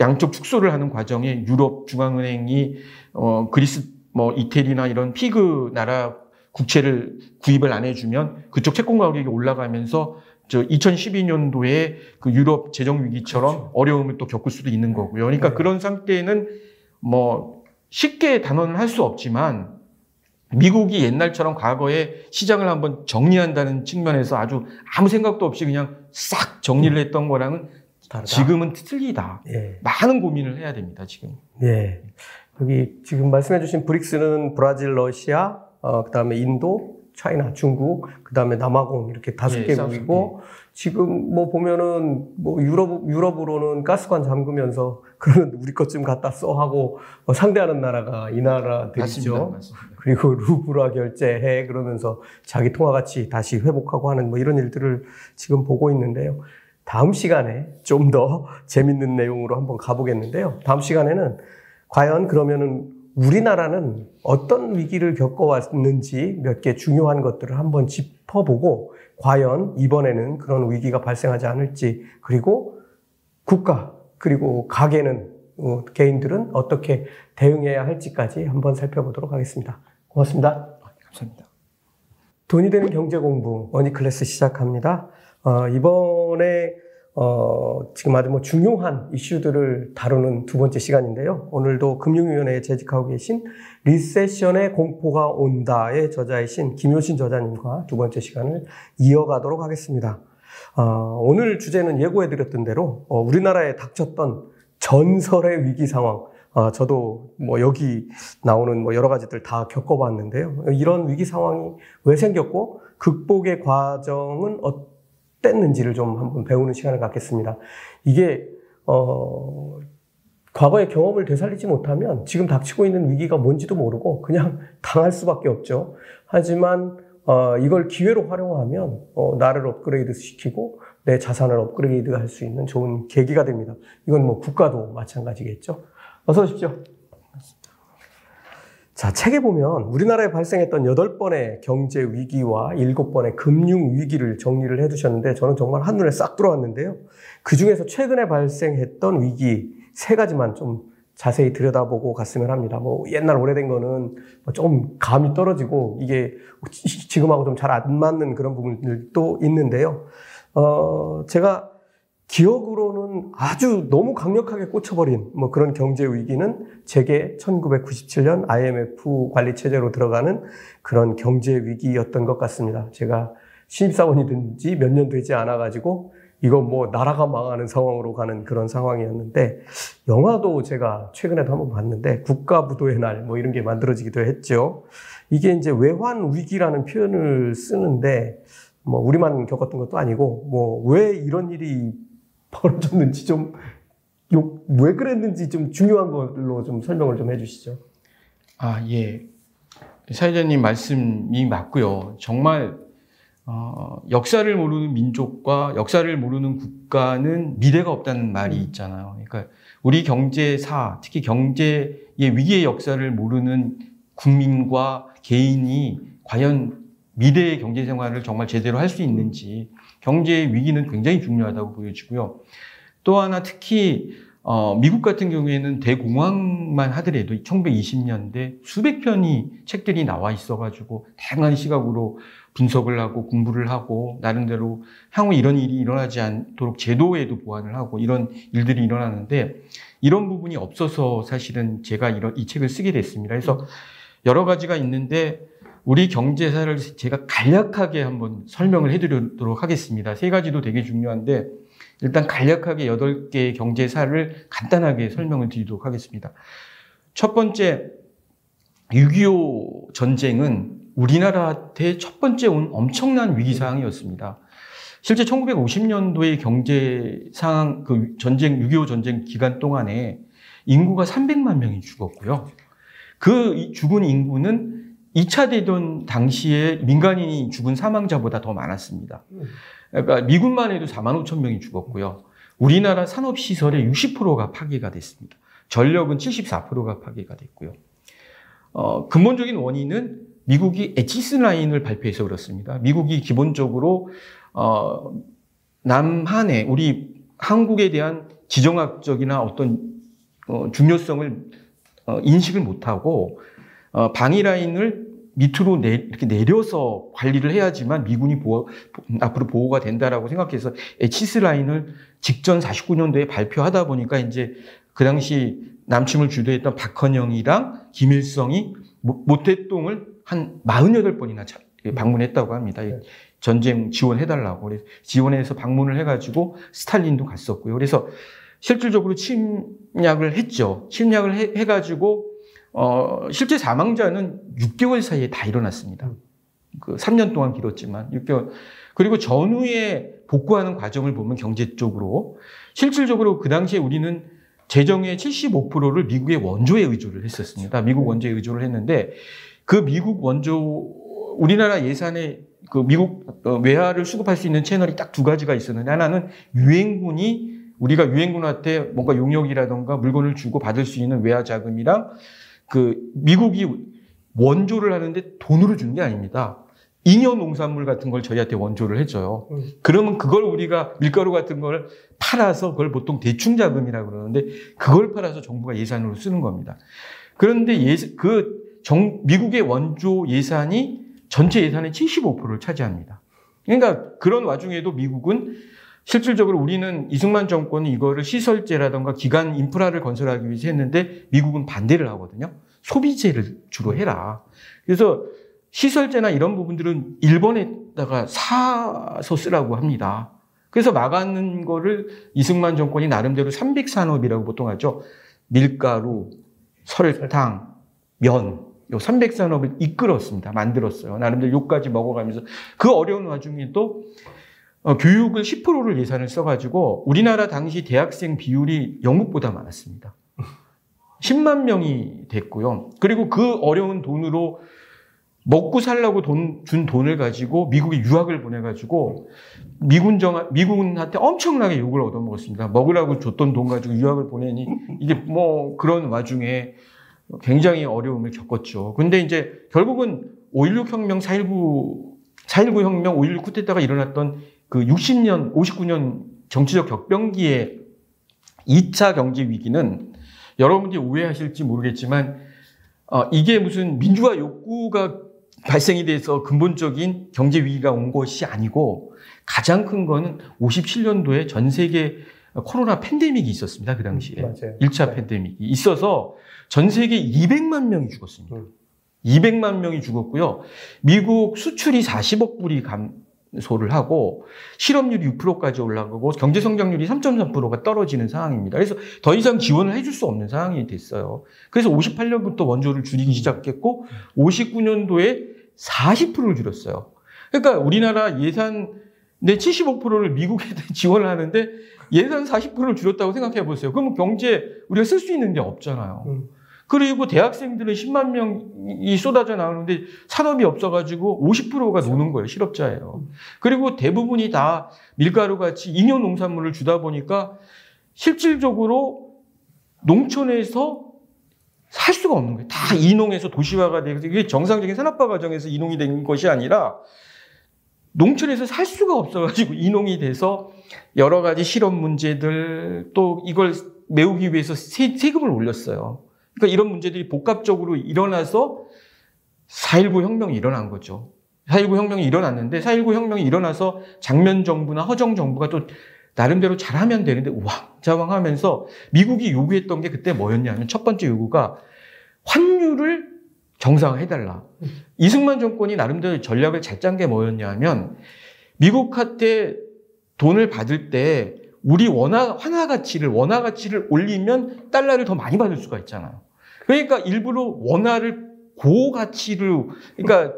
양적 축소를 하는 과정에 유럽 중앙은행이 어, 그리스 뭐 이태리나 이런 피그 나라 국채를 구입을 안 해주면 그쪽 채권 가격이 올라가면서 저 2012년도에 그 유럽 재정 위기처럼 그렇죠. 어려움을 또 겪을 수도 있는 거고요. 그러니까 네. 그런 상태에는 뭐 쉽게 단언을 할 수 없지만 미국이 옛날처럼 과거에 시장을 한번 정리한다는 측면에서 아주 아무 생각도 없이 그냥 싹 정리를 했던 거랑은 다르다. 지금은 틀리다. 예. 많은 고민을 해야 됩니다, 지금. 예. 여기 지금 말씀해 주신 브릭스는 브라질, 러시아, 어, 그 다음에 인도, 차이나, 중국, 그 다음에 남아공 이렇게 다섯 예, 개국이고 지금 뭐 보면은 뭐 유럽 유럽으로는 가스관 잠그면서 그러면 우리 것좀 갖다 써 하고 뭐 상대하는 나라가 이 나라들이죠. 맞습니다, 맞습니다. 그리고 루브라 결제해 그러면서 자기 통화 가치 다시 회복하고 하는 뭐 이런 일들을 지금 보고 있는데요. 다음 시간에 좀 더 재밌는 내용으로 한번 가보겠는데요. 다음 시간에는 과연 그러면은 우리나라는 어떤 위기를 겪어왔는지 몇 개 중요한 것들을 한번 짚어보고 과연 이번에는 그런 위기가 발생하지 않을지 그리고 국가 그리고 가게는 어, 개인들은 어떻게 대응해야 할지까지 한번 살펴보도록 하겠습니다. 고맙습니다. 감사합니다. 돈이 되는 경제 공부 머니클래스 시작합니다. 어, 이번에 어, 지금 아주 뭐 중요한 이슈들을 다루는 두 번째 시간인데요. 오늘도 금융위원회에 재직하고 계신 recession의 공포가 온다의 저자이신 김효신 저자님과 두 번째 시간을 이어가도록 하겠습니다. 어, 오늘 주제는 예고해드렸던 대로 어, 우리나라에 닥쳤던 전설의 위기 상황. 어, 저도 뭐 여기 나오는 뭐 여러 가지들 다 겪어봤는데요. 이런 위기 상황이 왜 생겼고 극복의 과정은 어 땠는지를 좀 한번 배우는 시간을 갖겠습니다. 이게 어, 과거의 경험을 되살리지 못하면 지금 닥치고 있는 위기가 뭔지도 모르고 그냥 당할 수밖에 없죠. 하지만 어, 이걸 기회로 활용하면 어, 나를 업그레이드 시키고 내 자산을 업그레이드 할 수 있는 좋은 계기가 됩니다. 이건 뭐 국가도 마찬가지겠죠. 어서 오십시오. 자, 책에 보면 우리나라에 발생했던 8번의 경제 위기와 7번의 금융 위기를 정리를 해 두셨는데 저는 정말 한눈에 싹 들어왔는데요. 그 중에서 최근에 발생했던 위기 세 가지만 좀 자세히 들여다보고 갔으면 합니다. 뭐 옛날 오래된 거는 뭐좀 감이 떨어지고 이게 지금하고 좀 잘 안 맞는 그런 부분들도 있는데요. 어, 제가 기억으로는 아주 너무 강력하게 꽂혀버린 뭐 그런 경제 위기는 제게 1997년 IMF 관리 체제로 들어가는 그런 경제 위기였던 것 같습니다. 제가 신입사원이 된지몇 년 되지 않아 가지고 이거 뭐 나라가 망하는 상황으로 가는 그런 상황이었는데 영화도 제가 최근에도 한번 봤는데 국가부도의 날 뭐 이런 게 만들어지기도 했죠. 이게 이제 외환 위기라는 표현을 쓰는데 뭐 우리만 겪었던 것도 아니고 뭐 왜 이런 일이 벌어졌는지 좀왜 그랬는지 좀 중요한 걸로 좀 설명을 좀 해주시죠. 아 예, 사회자님 말씀이 맞고요. 정말 어, 역사를 모르는 민족과 역사를 모르는 국가는 미래가 없다는 말이 음. 있잖아요. 그러니까 우리 경제사, 특히 경제의 위기의 역사를 모르는 국민과 개인이 과연 미래의 경제 생활을 정말 제대로 할 수 있는지 경제의 위기는 굉장히 중요하다고 보여지고요. 또 하나 특히 어, 미국 같은 경우에는 대공황만 하더라도 1920년대 수백 편이 책들이 나와 있어가지고 다양한 시각으로 분석을 하고 공부를 하고 나름대로 향후 이런 일이 일어나지 않도록 제도에도 보완을 하고 이런 일들이 일어나는데 이런 부분이 없어서 사실은 제가 이런 이 책을 쓰게 됐습니다. 그래서 여러 가지가 있는데 우리 경제사를 제가 간략하게 한번 설명을 해드리도록 하겠습니다. 세 가지도 되게 중요한데 일단 간략하게 여덟 개의 경제사를 간단하게 설명을 드리도록 하겠습니다. 첫 번째 6.25 전쟁은 우리나라한테 첫 번째 온 엄청난 위기 상황이었습니다. 실제 1950년도의 경제 상황, 그 전쟁, 6.25 전쟁 기간 동안에 인구가 300만 명이 죽었고요. 그 죽은 인구는 2차 대전 당시에 민간인이 죽은 사망자보다 더 많았습니다. 그러니까 미국만 해도 4만 5천 명이 죽었고요. 우리나라 산업시설의 60%가 파괴가 됐습니다. 전력은 74%가 파괴가 됐고요. 어, 근본적인 원인은 미국이 에치스 라인을 발표해서 그렇습니다. 미국이 기본적으로 어, 남한에 우리 한국에 대한 지정학적이나 어떤 어, 중요성을 어, 인식을 못하고 어, 방위 라인을 밑으로 내, 이렇게 내려서 관리를 해야지만 미군이 보호, 앞으로 보호가 된다라고 생각해서 에치스 라인을 직전 49년도에 발표하다 보니까 이제 그 당시 남침을 주도했던 박헌영이랑 김일성이 모태동을 한 48번이나 방문했다고 합니다. 네. 전쟁 지원해달라고. 그래서 지원해서 방문을 해가지고 스탈린도 갔었고요. 그래서 실질적으로 침략을 했죠. 침략을 해, 해가지고, 어, 실제 사망자는 6개월 사이에 다 일어났습니다. 그 3년 동안 길었지만 6개월. 그리고 전후에 복구하는 과정을 보면 경제 쪽으로 실질적으로 그 당시에 우리는 재정의 75%를 미국의 원조에 의존을 했었습니다. 미국 원조에 의존을 했는데 그 미국 원조 우리나라 예산에 그 미국 어, 외화를 수급할 수 있는 채널이 딱 두 가지가 있었는데 하나는 유엔군이 우리가 유엔군한테 뭔가 용역이라던가 물건을 주고 받을 수 있는 외화 자금이랑 그 미국이 원조를 하는데 돈으로 주는 게 아닙니다. 잉여 농산물 같은 걸 저희한테 원조를 해줘요. 음. 그러면 그걸 우리가 밀가루 같은 걸 팔아서 그걸 보통 대충 자금이라고 그러는데 그걸 팔아서 정부가 예산으로 쓰는 겁니다. 그런데 예, 그 정, 미국의 원조 예산이 전체 예산의 75%를 차지합니다. 그러니까 그런 와중에도 미국은 실질적으로 우리는 이승만 정권이 이거를 시설제라든가 기간 인프라를 건설하기 위해서 했는데 미국은 반대를 하거든요. 소비재를 주로 해라. 그래서 시설재나 이런 부분들은 일본에다가 사서 쓰라고 합니다. 그래서 막아는 거를 이승만 정권이 나름대로 300산업이라고 보통 하죠. 밀가루, 설탕, 면, 요 300산업을 이끌었습니다. 만들었어요. 나름대로 요까지 먹어가면서 그 어려운 와중에도 어, 교육을 10%를 예산을 써가지고 우리나라 당시 대학생 비율이 영국보다 많았습니다. 10만 명이 됐고요. 그리고 그 어려운 돈으로 먹고 살라고 돈, 준 돈을 가지고 미국에 유학을 보내가지고 미군 정, 미군한테 엄청나게 욕을 얻어먹었습니다. 먹으라고 줬던 돈 가지고 유학을 보내니 이게 뭐 그런 와중에 굉장히 어려움을 겪었죠. 근데 이제 결국은 5.16 혁명, 4.19, 4.19 혁명, 5.16 쿠데타가 일어났던 그 60년, 59년 정치적 격변기의 2차 경제 위기는 여러분들이 오해하실지 모르겠지만 어, 이게 무슨 민주화 욕구가 발생이 돼서 근본적인 경제 위기가 온 것이 아니고 가장 큰 거는 57년도에 전 세계 코로나 팬데믹이 있었습니다. 그 당시에. 맞아요. 1차 네. 팬데믹이 있어서 전 세계 200만 명이 죽었습니다. 음. 200만 명이 죽었고요. 미국 수출이 40억 불이 감 소를 하고 실업률이 6%까지 올라가고 경제 성장률이 3.3%가 떨어지는 상황입니다. 그래서 더 이상 지원을 해줄 수 없는 상황이 됐어요. 그래서 58년부터 원조를 줄이기 시작했고 59년도에 40%를 줄였어요. 그러니까 우리나라 예산 내 75%를 미국에 지원을 하는데 예산 40%를 줄였다고 생각해 보세요. 그러면 경제 우리가 쓸 수 있는 게 없잖아요. 음. 그리고 대학생들은 10만 명이 쏟아져 나오는데 산업이 없어가지고 50%가 노는 거예요. 실업자예요. 그리고 대부분이 다 밀가루 같이 잉여 농산물을 주다 보니까 실질적으로 농촌에서 살 수가 없는 거예요. 다 이농에서 도시화가 되고 이게 정상적인 산업화 과정에서 이농이 된 것이 아니라 농촌에서 살 수가 없어가지고 이농이 돼서 여러 가지 실업 문제들 또 이걸 메우기 위해서 세, 세금을 올렸어요. 그러니까 이런 문제들이 복합적으로 일어나서 4.19 혁명이 일어난 거죠. 4.19 혁명이 일어났는데 4.19 혁명이 일어나서 장면 정부나 허정 정부가 또 나름대로 잘하면 되는데 우왕좌왕 하면서 미국이 요구했던 게 그때 뭐였냐면 첫 번째 요구가 환율을 정상화해달라. 이승만 정권이 나름대로 전략을 잘 짠 게 뭐였냐면 미국한테 돈을 받을 때 우리 원화 환화 가치를 원화 가치를 올리면 달러를 더 많이 받을 수가 있잖아요. 그러니까 일부러 원화를 고가치로 그러니까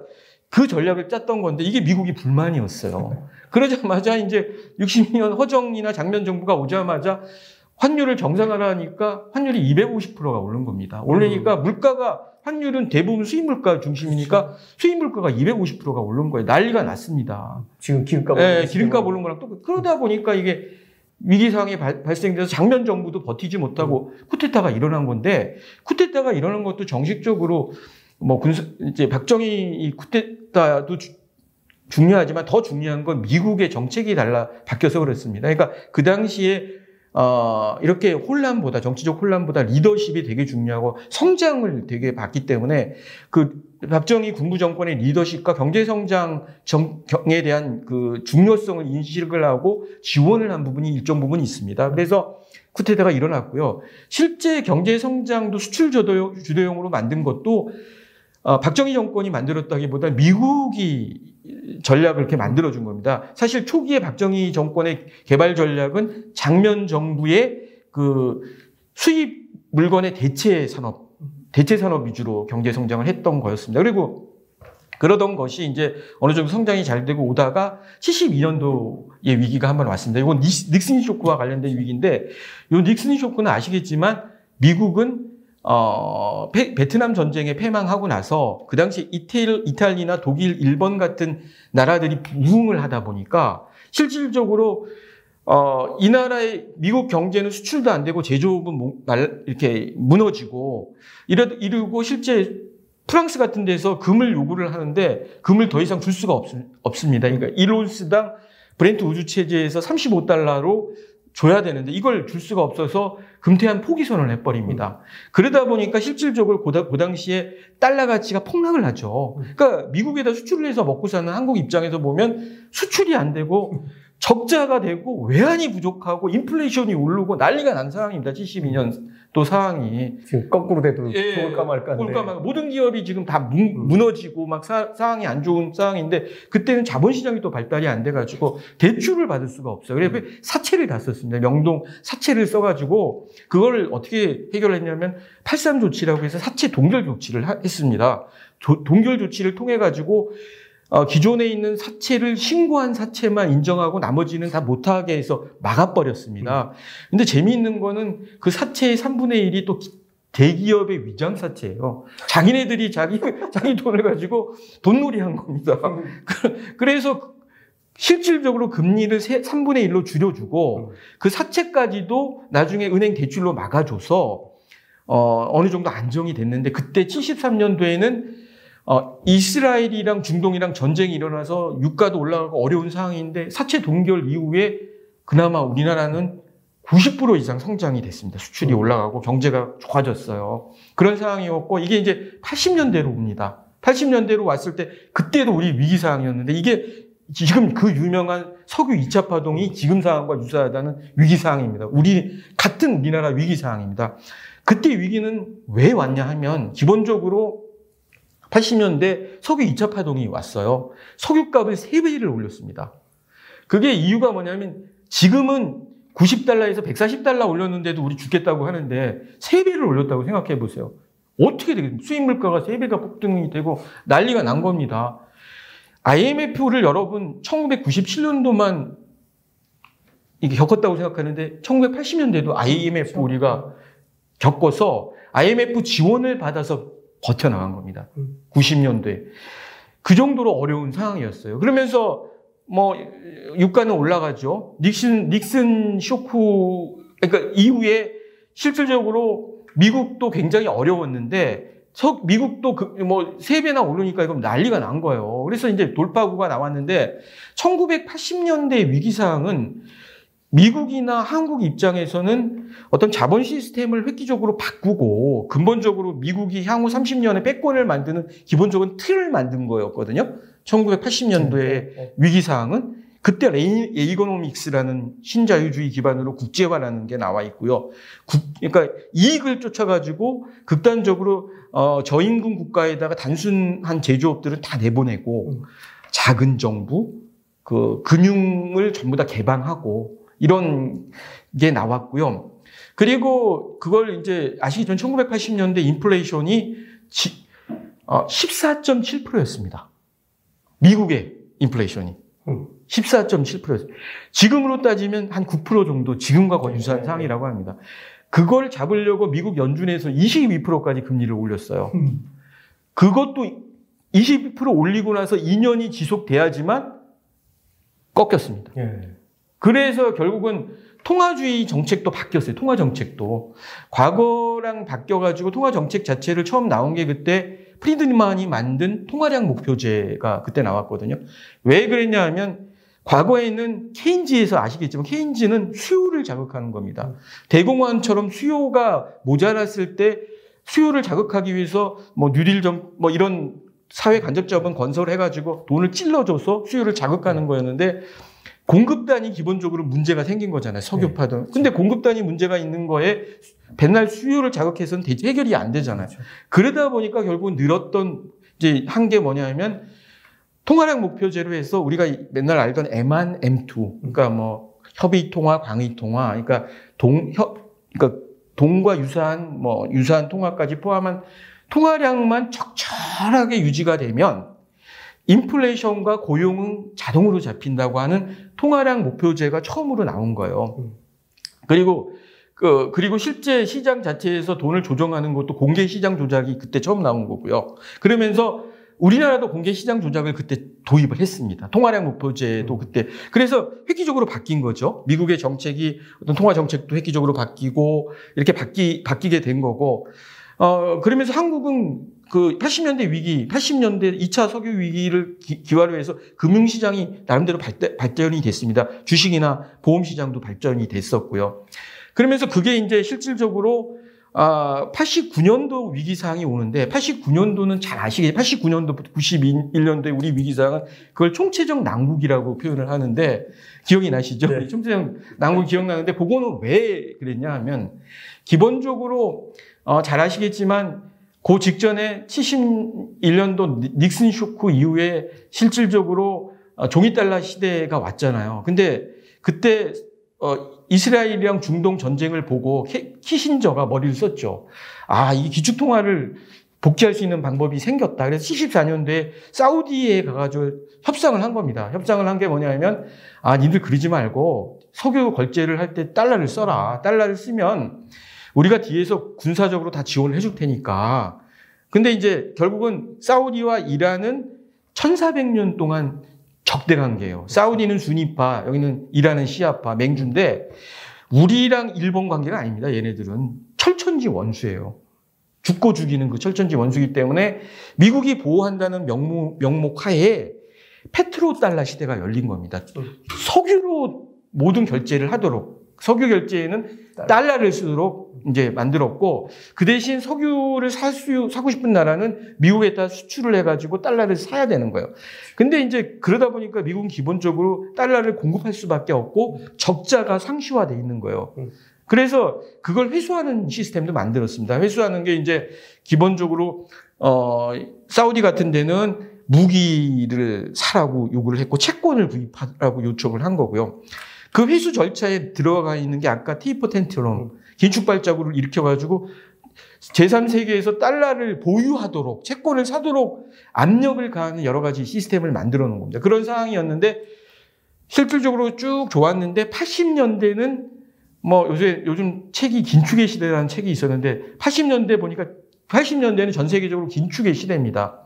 그 전략을 짰던 건데 이게 미국이 불만이었어요. 그러자마자 이제 60년 허정이나 장면 정부가 오자마자 환율을 정상화하니까 환율이 250%가 오른 겁니다. 올리니까 물가가 환율은 대부분 수입 물가 중심이니까 수입 물가가 250%가 오른 거예요. 난리가 났습니다. 지금 기름값 예, 기름값 오른 거랑 또 그러다 보니까 이게 위기 상황이 발- 발생돼서 장면 정부도 버티지 못하고 쿠데타가 일어난 건데 쿠데타가 일어난 것도 정식적으로 뭐 군수 이제 박정희 이 쿠데타도 주- 중요하지만 더 중요한 건 미국의 정책이 달라 바뀌어서 그렇습니다. 그러니까 그 당시에 어, 이렇게 혼란보다 정치적 혼란보다 리더십이 되게 중요하고 성장을 되게 봤기 때문에 그 박정희 군부 정권의 리더십과 경제 성장 정에 대한 그 중요성을 인식을 하고 지원을 한 부분이 일정 부분 있습니다. 그래서 쿠데타가 일어났고요. 실제 경제 성장도 수출 주도용, 주도용으로 만든 것도 어, 박정희 정권이 만들었다기보다 미국이 전략을 이렇게 만들어준 겁니다. 사실 초기에 박정희 정권의 개발 전략은 장면 정부의 그 수입 물건의 대체 산업, 대체 산업 위주로 경제 성장을 했던 거였습니다. 그리고 그러던 것이 이제 어느 정도 성장이 잘 되고 오다가 72년도의 위기가 한 번 왔습니다. 이건 닉- 닉슨 쇼크와 관련된 위기인데 이 닉슨 쇼크는 아시겠지만 미국은 어, 베, 베트남 전쟁에 패망하고 나서 그 당시 이태리, 이탈리나 독일, 일본 같은 나라들이 부흥을 하다 보니까 실질적으로 어, 이 나라의 미국 경제는 수출도 안 되고 제조업은 mo- 말- 이렇게 무너지고 이러, 이러고 실제 프랑스 같은 데서 금을 요구를 하는데 금을 더 이상 줄 수가 없, 없습니다. 그러니까 1온스당 브렌트 우주 체제에서 35달러로 줘야 되는데 이걸 줄 수가 없어서 금태한 포기 선언을 해버립니다. 그러다 보니까 실질적으로 그, 그 당시에 달러 가치가 폭락을 하죠. 그러니까 미국에다 수출을 해서 먹고 사는 한국 입장에서 보면 수출이 안 되고 적자가 되고 외환이 부족하고 인플레이션이 오르고 난리가 난 상황입니다. 72년 또 상황이 지금 거꾸로 돼도 예, 좋을까 말까 좋을까 말까 모든 기업이 지금 다 무, 음. 무너지고 막 사, 상황이 안 좋은 상황인데 그때는 자본시장이 또 발달이 안 돼가지고 대출을 받을 수가 없어요. 그래서 음. 사채를 다 썼습니다. 명동 사채를 써가지고 그걸 어떻게 해결했냐면 83 조치라고 해서 사채 동결 조치를 했습니다. 조, 동결 조치를 통해 가지고 어, 기존에 있는 사채를 신고한 사채만 인정하고 나머지는 다 못하게 해서 막아버렸습니다. 근데 재미있는 거는 그 사채의 3분의 1이 또 대기업의 위장 사채예요. 자기네들이 자기, 자기 돈을 가지고 돈놀이 한 겁니다. 그래서 실질적으로 금리를 3분의 1로 줄여주고 그 사채까지도 나중에 은행 대출로 막아줘서 어, 어느 정도 안정이 됐는데 그때 73년도에는 어, 이스라엘이랑 중동이랑 전쟁이 일어나서 유가도 올라가고 어려운 상황인데 사채 동결 이후에 그나마 우리나라는 90% 이상 성장이 됐습니다. 수출이 음. 올라가고 경제가 좋아졌어요. 그런 상황이었고 이게 이제 80년대로 옵니다. 80년대로 왔을 때 그때도 우리 위기 상황이었는데 이게 지금 그 유명한 석유 2차 파동이 지금 상황과 유사하다는 위기 상황입니다. 우리 같은 우리나라 위기 상황입니다. 그때 위기는 왜 왔냐 하면 기본적으로 80년대 석유 2차 파동이 왔어요. 석유값을 3배를 올렸습니다. 그게 이유가 뭐냐면 지금은 90달러에서 140달러 올렸는데도 우리 죽겠다고 하는데 3배를 올렸다고 생각해 보세요. 어떻게 되겠어요? 수입 물가가 3배가 폭등이 되고 난리가 난 겁니다. IMF를 여러분 1997년도만 이게 겪었다고 생각하는데 1980년대도 IMF 우리가 겪어서 IMF 지원을 받아서 버텨나간 겁니다. 90년도에. 음. 그 정도로 어려운 상황이었어요. 그러면서 뭐 유가는 올라가죠. 닉슨 닉슨 쇼크 그러니까 이후에 실질적으로 미국도 굉장히 어려웠는데 미국도 그 뭐세 배나 오르니까 이건 난리가 난 거예요. 그래서 이제 돌파구가 나왔는데 1980년대 위기 상황은 미국이나 한국 입장에서는 어떤 자본 시스템을 획기적으로 바꾸고 근본적으로 미국이 향후 30년에 패권을 만드는 기본적인 틀을 만든 거였거든요. 1980년도의 위기 사항은 그때 레이거노믹스라는 신자유주의 기반으로 국제화라는 게 나와 있고요. 국, 그러니까 이익을 쫓아가지고 극단적으로 어, 저임금 국가에다가 단순한 제조업들은 다 내보내고 작은 정부, 그 금융을 전부 다 개방하고 이런 게 나왔고요. 그리고 그걸 이제 아시기 전 1980년대 인플레이션이 14.7%였습니다. 어, 미국의 인플레이션이. 14.7%였어요. 지금으로 따지면 한 9% 정도 지금과 거의 유사한 네. 상황이라고 합니다. 그걸 잡으려고 미국 연준에서 22%까지 금리를 올렸어요. 그것도 22% 올리고 나서 2년이 지속돼야지만 꺾였습니다. 예. 그래서 결국은 통화주의 정책도 바뀌었어요. 통화 정책도. 과거랑 바뀌어가지고 통화 정책 자체를 처음 나온 게 그때 프리드만이 만든 통화량 목표제가 그때 나왔거든요. 왜 그랬냐 하면 과거에는 케인지에서 아시겠지만 케인지는 수요를 자극하는 겁니다. 대공황처럼 수요가 모자랐을 때 수요를 자극하기 위해서 뭐 뉴딜 점뭐 이런 사회 간접 자본 건설해가지고 돈을 찔러줘서 수요를 자극하는 거였는데 공급단이 기본적으로 문제가 생긴 거잖아요. 석유파든. 네. 근데 공급단이 문제가 있는 거에 맨날 수요를 자극해서는 해결이 안 되잖아요. 그렇죠. 그러다 보니까 결국 늘었던 이제 한 게 뭐냐면 통화량 목표제로 해서 우리가 맨날 알던 M1, M2. 그러니까 뭐 협의 통화, 광의 통화. 그러니까 동, 협, 그러니까 동과 유사한 뭐 유사한 통화까지 포함한 통화량만 적절하게 유지가 되면 인플레이션과 고용은 자동으로 잡힌다고 하는 통화량 목표제가 처음으로 나온 거예요. 그리고 그 그리고 실제 시장 자체에서 돈을 조정하는 것도 공개 시장 조작이 그때 처음 나온 거고요. 그러면서 우리나라도 공개 시장 조작을 그때 도입을 했습니다. 통화량 목표제도 그때 그래서 획기적으로 바뀐 거죠. 미국의 정책이 어떤 통화 정책도 획기적으로 바뀌고 이렇게 바뀌 바뀌게 된 거고 어, 그러면서 한국은 그 80년대 위기, 80년대 2차 석유 위기를 기, 기화로 해서 금융시장이 나름대로 발대, 발전이 됐습니다. 주식이나 보험시장도 발전이 됐었고요. 그러면서 그게 이제 실질적으로 아, 89년도 위기상이 오는데 89년도는 잘 아시겠죠. 89년도부터 91년도에 우리 위기상은 그걸 총체적 난국이라고 표현을 하는데 기억이 나시죠? 네. 총체적 난국 기억나는데 그거는 왜 그랬냐 하면 기본적으로 어, 잘 아시겠지만 그 직전에 71년도 닉슨 쇼크 이후에 실질적으로 어, 종이 달러 시대가 왔잖아요. 근데 그때 어, 이스라엘이랑 중동 전쟁을 보고 키신저가 머리를 썼죠. 아, 이 기축 통화를 복귀할 수 있는 방법이 생겼다. 그래서 74년도에 사우디에 가가지고 협상을 한 겁니다. 협상을 한 게 뭐냐면, 아, 니들 그러지 말고 석유 걸제를 할 때 달러를 써라. 달러를 쓰면 우리가 뒤에서 군사적으로 다 지원을 해줄 테니까. 근데 이제 결국은 사우디와 이란은 1400년 동안 적대 관계예요. 사우디는 순위파, 여기는 이란은 시아파, 맹주인데 우리랑 일본 관계가 아닙니다. 얘네들은 철천지 원수예요. 죽고 죽이는 그 철천지 원수기 때문에 미국이 보호한다는 명목, 명목 하에 페트로 달러 시대가 열린 겁니다. 석유로 모든 결제를 하도록 석유 결제에는 달러를 쓰도록 이제 만들었고 그 대신 석유를 살 수, 사고 싶은 나라는 미국에다 수출을 해가지고 달러를 사야 되는 거예요. 근데 이제 그러다 보니까 미국은 기본적으로 달러를 공급할 수밖에 없고 적자가 상시화돼 있는 거예요. 그래서 그걸 회수하는 시스템도 만들었습니다. 회수하는 게 이제 기본적으로 어 사우디 같은 데는 무기를 사라고 요구를 했고 채권을 구입하라고 요청을 한 거고요. 그 회수 절차에 들어가 있는 게 아까 테이퍼 텐트럼 긴축 발자국을 일으켜가지고 제3세계에서 달러를 보유하도록 채권을 사도록 압력을 가하는 여러 가지 시스템을 만들어 놓은 겁니다. 그런 상황이었는데 실질적으로 쭉 좋았는데 80년대는 뭐 요새 요즘 책이 긴축의 시대라는 책이 있었는데 80년대 보니까 80년대는 전 세계적으로 긴축의 시대입니다.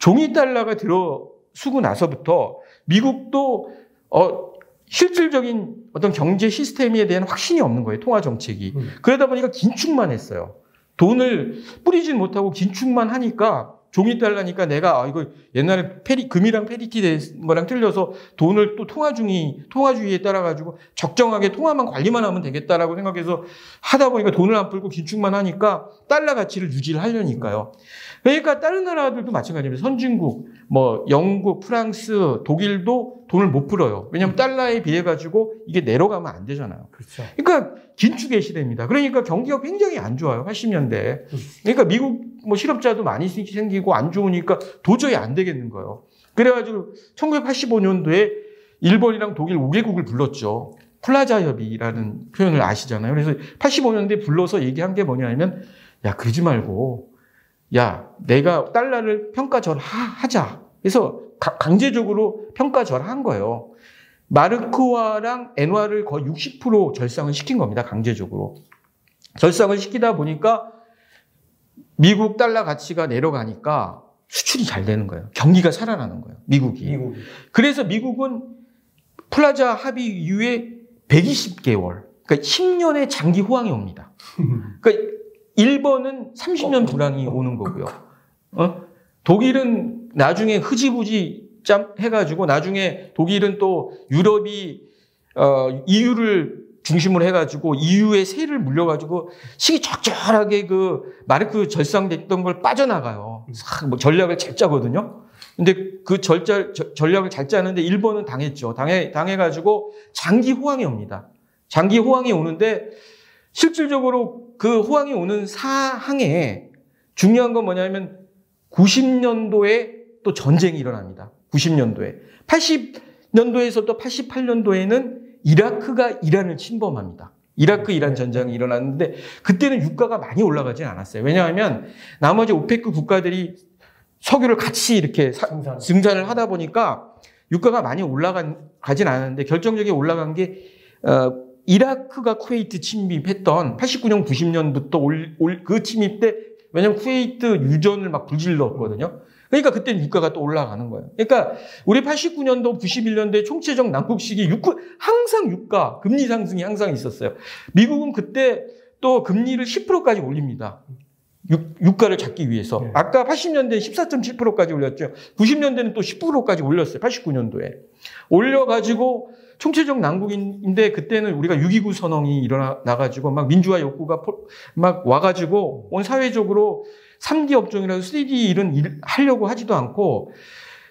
종이 달러가 들어 수고 나서부터 미국도 어 실질적인 어떤 경제 시스템에 대한 확신이 없는 거예요. 통화 정책이. 음. 그러다 보니까 긴축만 했어요. 돈을 뿌리진 못하고 긴축만 하니까 종이 달라니까 내가 아 이거 옛날에 페리 금이랑 parity 된 거랑 틀려서 돈을 또 통화 중이 통화 주의에 따라 가지고 적정하게 통화만 관리만 하면 되겠다라고 생각해서 하다 보니까 돈을 안 풀고 긴축만 하니까 달러 가치를 유지를 하려니까요. 그러니까 다른 나라들도 마찬가지입니다. 선진국, 뭐 영국, 프랑스, 독일도 돈을 못 풀어요. 왜냐하면 달러에 비해 가지고 이게 내려가면 안 되잖아요. 그렇죠. 그러니까 긴축의 시대입니다. 그러니까 경기가 굉장히 안 좋아요. 80년대. 그러니까 미국 뭐 실업자도 많이 생기고 안 좋으니까 도저히 안 되겠는 거예요. 그래가지고 1985년도에 일본이랑 독일 5개국을 불렀죠. 플라자 합의라는 표현을 아시잖아요. 그래서 85년도에 불러서 얘기한 게 뭐냐면 야 그러지 말고 야, 내가 달러를 평가절 하자. 그래서 강제적으로 평가절한 거예요. 마르크화랑 엔화를 거의 60% 절상을 시킨 겁니다. 강제적으로. 절상을 시키다 보니까 미국 달러 가치가 내려가니까 수출이 잘 되는 거예요. 경기가 살아나는 거예요. 미국이. 미국이. 그래서 미국은 플라자 합의 이후에 120개월, 그러니까 10년의 장기 호황이 옵니다. 그러니까 일본은 30년 불황이 오는 거고요. 어? 독일은 나중에 흐지부지 짬 해가지고 나중에 독일은 또 유럽이 어, EU를 중심으로 해가지고 EU의 세를 물려가지고 시기적절하게 그 마르크 절상됐던 걸 빠져나가요. 뭐 전략을 잘 짜거든요. 근데 그 절자, 전략을 잘 짜는데 일본은 당했죠. 당해, 당해가지고 장기 호황이 옵니다. 장기 호황이 오는데 실질적으로 그 호황이 오는 사항에 중요한 건 뭐냐면 90년도에 또 전쟁이 일어납니다. 90년도에. 80년도에서 또 88년도에는 이라크가 이란을 침범합니다. 이라크 이란 전쟁이 일어났는데 그때는 유가가 많이 올라가지 않았어요. 왜냐하면 나머지 오페크 국가들이 석유를 같이 이렇게 사, 증산을 하다 보니까 유가가 많이 올라가진 않았는데 결정적인 올라간 게 어, 이라크가 쿠웨이트 침입했던 89년, 90년부터 올, 올, 그 침입 때, 왜냐면 쿠웨이트 유전을 막 불질렀거든요. 그러니까 그때 유가가 또 올라가는 거예요. 그러니까 우리 89년도, 91년도에 총체적 난국 시기 유가, 항상 유가, 금리 상승이 항상 있었어요. 미국은 그때 또 금리를 10%까지 올립니다. 유, 가를 잡기 위해서. 네. 아까 80년대 14.7%까지 올렸죠. 90년대는 또 10%까지 올렸어요. 89년도에. 올려가지고 총체적 난국인데 그때는 우리가 6.29 선언이 일어나가지고 막 민주화 욕구가 막 와가지고 온 사회적으로 3D 업종이라도 3D 일은 일, 하려고 하지도 않고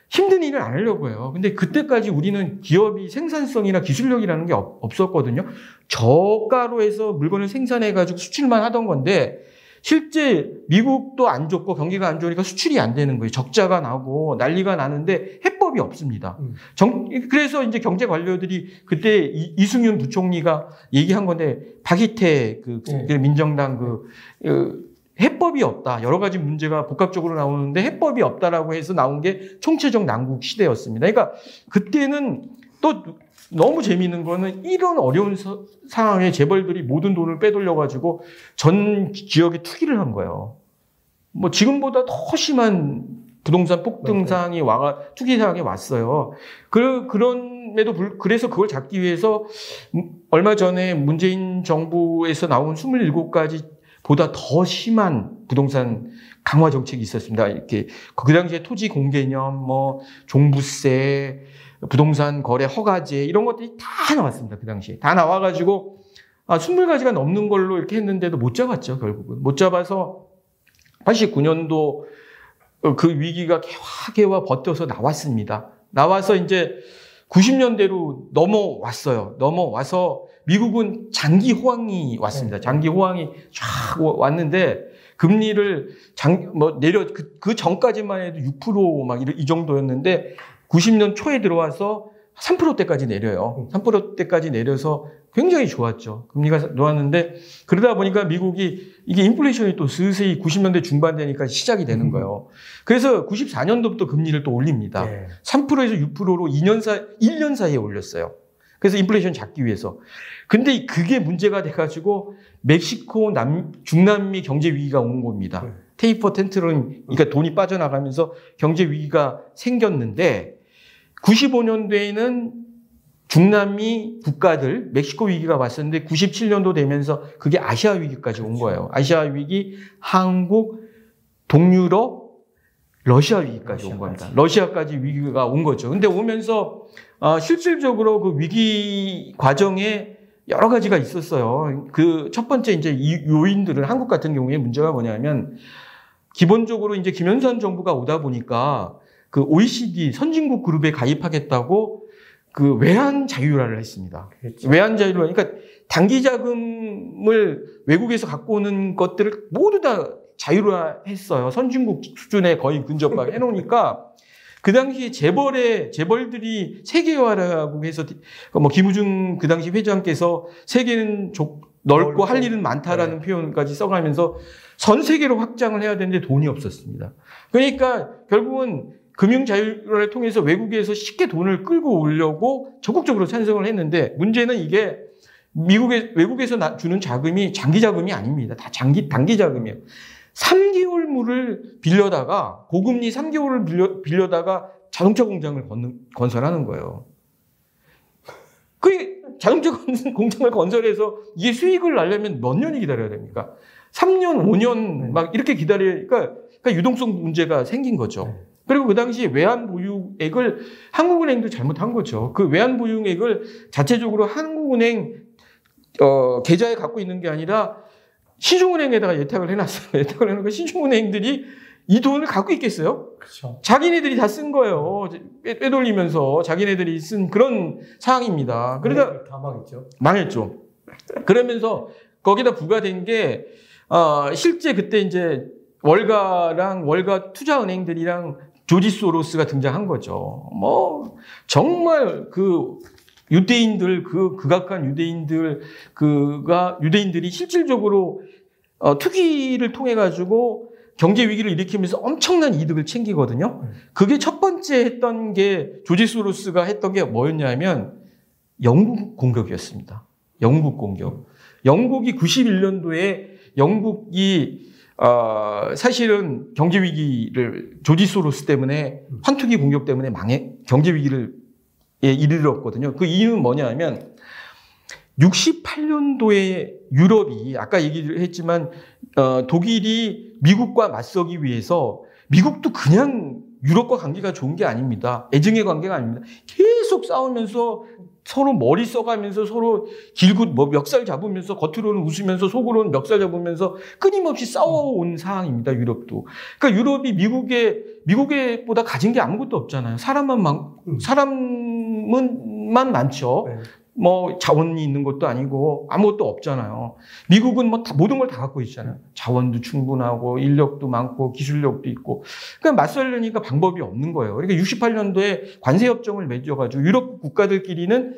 힘든 일을 안 하려고 해요. 근데 그때까지 우리는 기업이 생산성이나 기술력이라는 게 없, 없었거든요. 저가로 해서 물건을 생산해가지고 수출만 하던 건데 실제 미국도 안 좋고 경기가 안 좋으니까 수출이 안 되는 거예요. 적자가 나고 난리가 나는데 해법이 없습니다. 음. 정, 그래서 이제 경제 관료들이 그때 이, 승윤 부총리가 얘기한 건데 박희태 그, 네. 그 민정당 그, 그 해법이 없다. 여러 가지 문제가 복합적으로 나오는데 해법이 없다라고 해서 나온 게 총체적 난국 시대였습니다. 그러니까 그때는 또 너무 재미있는 거는 이런 어려운 서, 상황에 재벌들이 모든 돈을 빼돌려가지고 전 지역에 투기를 한 거예요. 뭐 지금보다 더 심한 부동산 폭등상이 와가 투기 상황에 왔어요. 그 그런에도 불 그래서 그걸 잡기 위해서 얼마 전에 문재인 정부에서 나온 27가지 보다 더 심한 부동산 강화 정책이 있었습니다. 이렇게 그 당시에 토지 공개념, 뭐 종부세, 부동산 거래 허가제 이런 것들이 다 나왔습니다. 그 당시에 다 나와가지고 아, 20가지가 넘는 걸로 이렇게 했는데도 못 잡았죠. 결국은 못 잡아서 89년도 그 위기가 개화개화 버텨서 나왔습니다. 나와서 이제 90년대로 넘어왔어요. 넘어와서 미국은 장기 호황이 왔습니다. 장기 호황이 쫙 왔는데 금리를 장, 뭐 내려 그, 그 전까지만 해도 6%막 이 정도였는데 90년 초에 들어와서 3%대까지 내려요. 3%대까지 내려서 굉장히 좋았죠. 금리가 놓았는데 그러다 보니까 미국이 이게 인플레이션이 또 슬슬 90년대 중반 되니까 시작이 되는 거예요. 그래서 94년도부터 금리를 또 올립니다. 네. 3%에서 6%로 2년 사 1년 사이에 올렸어요. 그래서 인플레이션 잡기 위해서. 근데 그게 문제가 돼가지고 멕시코 남, 중남미 경제 위기가 온 겁니다. 네. 테이퍼 텐트론, 그러니까 돈이 빠져나가면서 경제 위기가 생겼는데 95년도에는 중남미 국가들 멕시코 위기가 왔었는데 97년도 되면서 그게 아시아 위기까지 온 거예요. 아시아 위기, 한국, 동유럽, 러시아 위기까지 온 겁니다. 러시아까지 위기가 온 거죠. 근데 오면서 어, 실질적으로 그 위기 과정에 여러 가지가 있었어요. 그 첫 번째 이제 이 요인들은 한국 같은 경우에 문제가 뭐냐면 기본적으로 이제 김현선 정부가 오다 보니까 그 OECD 선진국 그룹에 가입하겠다고 그 외환 자유화를 했습니다. 그렇죠. 외환 자유화. 그러니까 단기 자금을 외국에서 갖고 오는 것들을 모두 다 자유화했어요. 선진국 수준에 거의 근접하게 해놓으니까 그 당시에 재벌의 재벌들이 세계화라고 해서 뭐 김우중 그 당시 회장께서 세계는 좁, 넓고 할 일은 많다라는 표현까지 써가면서 전 세계로 확장을 해야 되는데 돈이 없었습니다. 그러니까 결국은 금융 자유화를 통해서 외국에서 쉽게 돈을 끌고 오려고 적극적으로 찬성을 했는데 문제는 이게 미국의 외국에서 주는 자금이 장기 자금이 아닙니다. 다 장기 단기 자금이에요. 3개월 물을 빌려다가 고금리 3개월을 빌려, 빌려다가 자동차 공장을 건, 건설하는 거예요. 그 자동차 공장을 건설해서 이게 수익을 날려면 몇 년이 기다려야 됩니까? 3년, 5년 막 이렇게 기다리니까 그러니까 유동성 문제가 생긴 거죠. 그리고 그 당시에 외환 보유액을 한국은행도 잘못한 거죠. 그 외환 보유액을 자체적으로 한국은행 어, 계좌에 갖고 있는 게 아니라 시중은행에다가 예탁을 해놨어요. 예탁을 해놓고 시중은행들이 이 돈을 갖고 있겠어요? 그렇죠. 자기네들이 다 쓴 거예요. 빼, 빼돌리면서 자기네들이 쓴 그런 상황입니다. 그러다 다 망했죠. 망했죠. 그러면서 거기다 부과된 게 어, 실제 그때 이제 월가랑 월가 투자은행들이랑 조지 소로스가 등장한 거죠. 뭐 정말 그 유대인들 그 극악한 유대인들 그가 유대인들이 실질적으로 어, 투기를 통해 가지고 경제 위기를 일으키면서 엄청난 이득을 챙기거든요. 그게 첫 번째 했던 게 조지 소로스가 했던 게 뭐였냐면 영국 공격이었습니다. 영국 공격. 영국이 91년도에 영국이 어, 사실은 경제 위기를 조지 소로스 때문에 환투기 공격 때문에 망해 경제 위기를 예, 이르렀거든요. 그 이유는 뭐냐면 68년도에 유럽이 아까 얘기를 했지만 어, 독일이 미국과 맞서기 위해서 미국도 그냥 유럽과 관계가 좋은 게 아닙니다. 애증의 관계가 아닙니다. 계속 싸우면서 서로 머리 써가면서 서로 길고 뭐 멱살 잡으면서 겉으로는 웃으면서 속으로는 멱살 잡으면서 끊임없이 싸워온 상황입니다. 유럽도. 그러니까 유럽이 미국에 미국에 보다 가진 게 아무것도 없잖아요. 사람만 많 음. 사람은 만 많죠. 네. 뭐 자원이 있는 것도 아니고 아무것도 없잖아요. 미국은 뭐 다, 모든 걸 다 갖고 있잖아요. 자원도 충분하고 인력도 많고 기술력도 있고. 그러니까 맞설려니까 방법이 없는 거예요. 그러니까 68년도에 관세 협정을 맺어가지고 유럽 국가들끼리는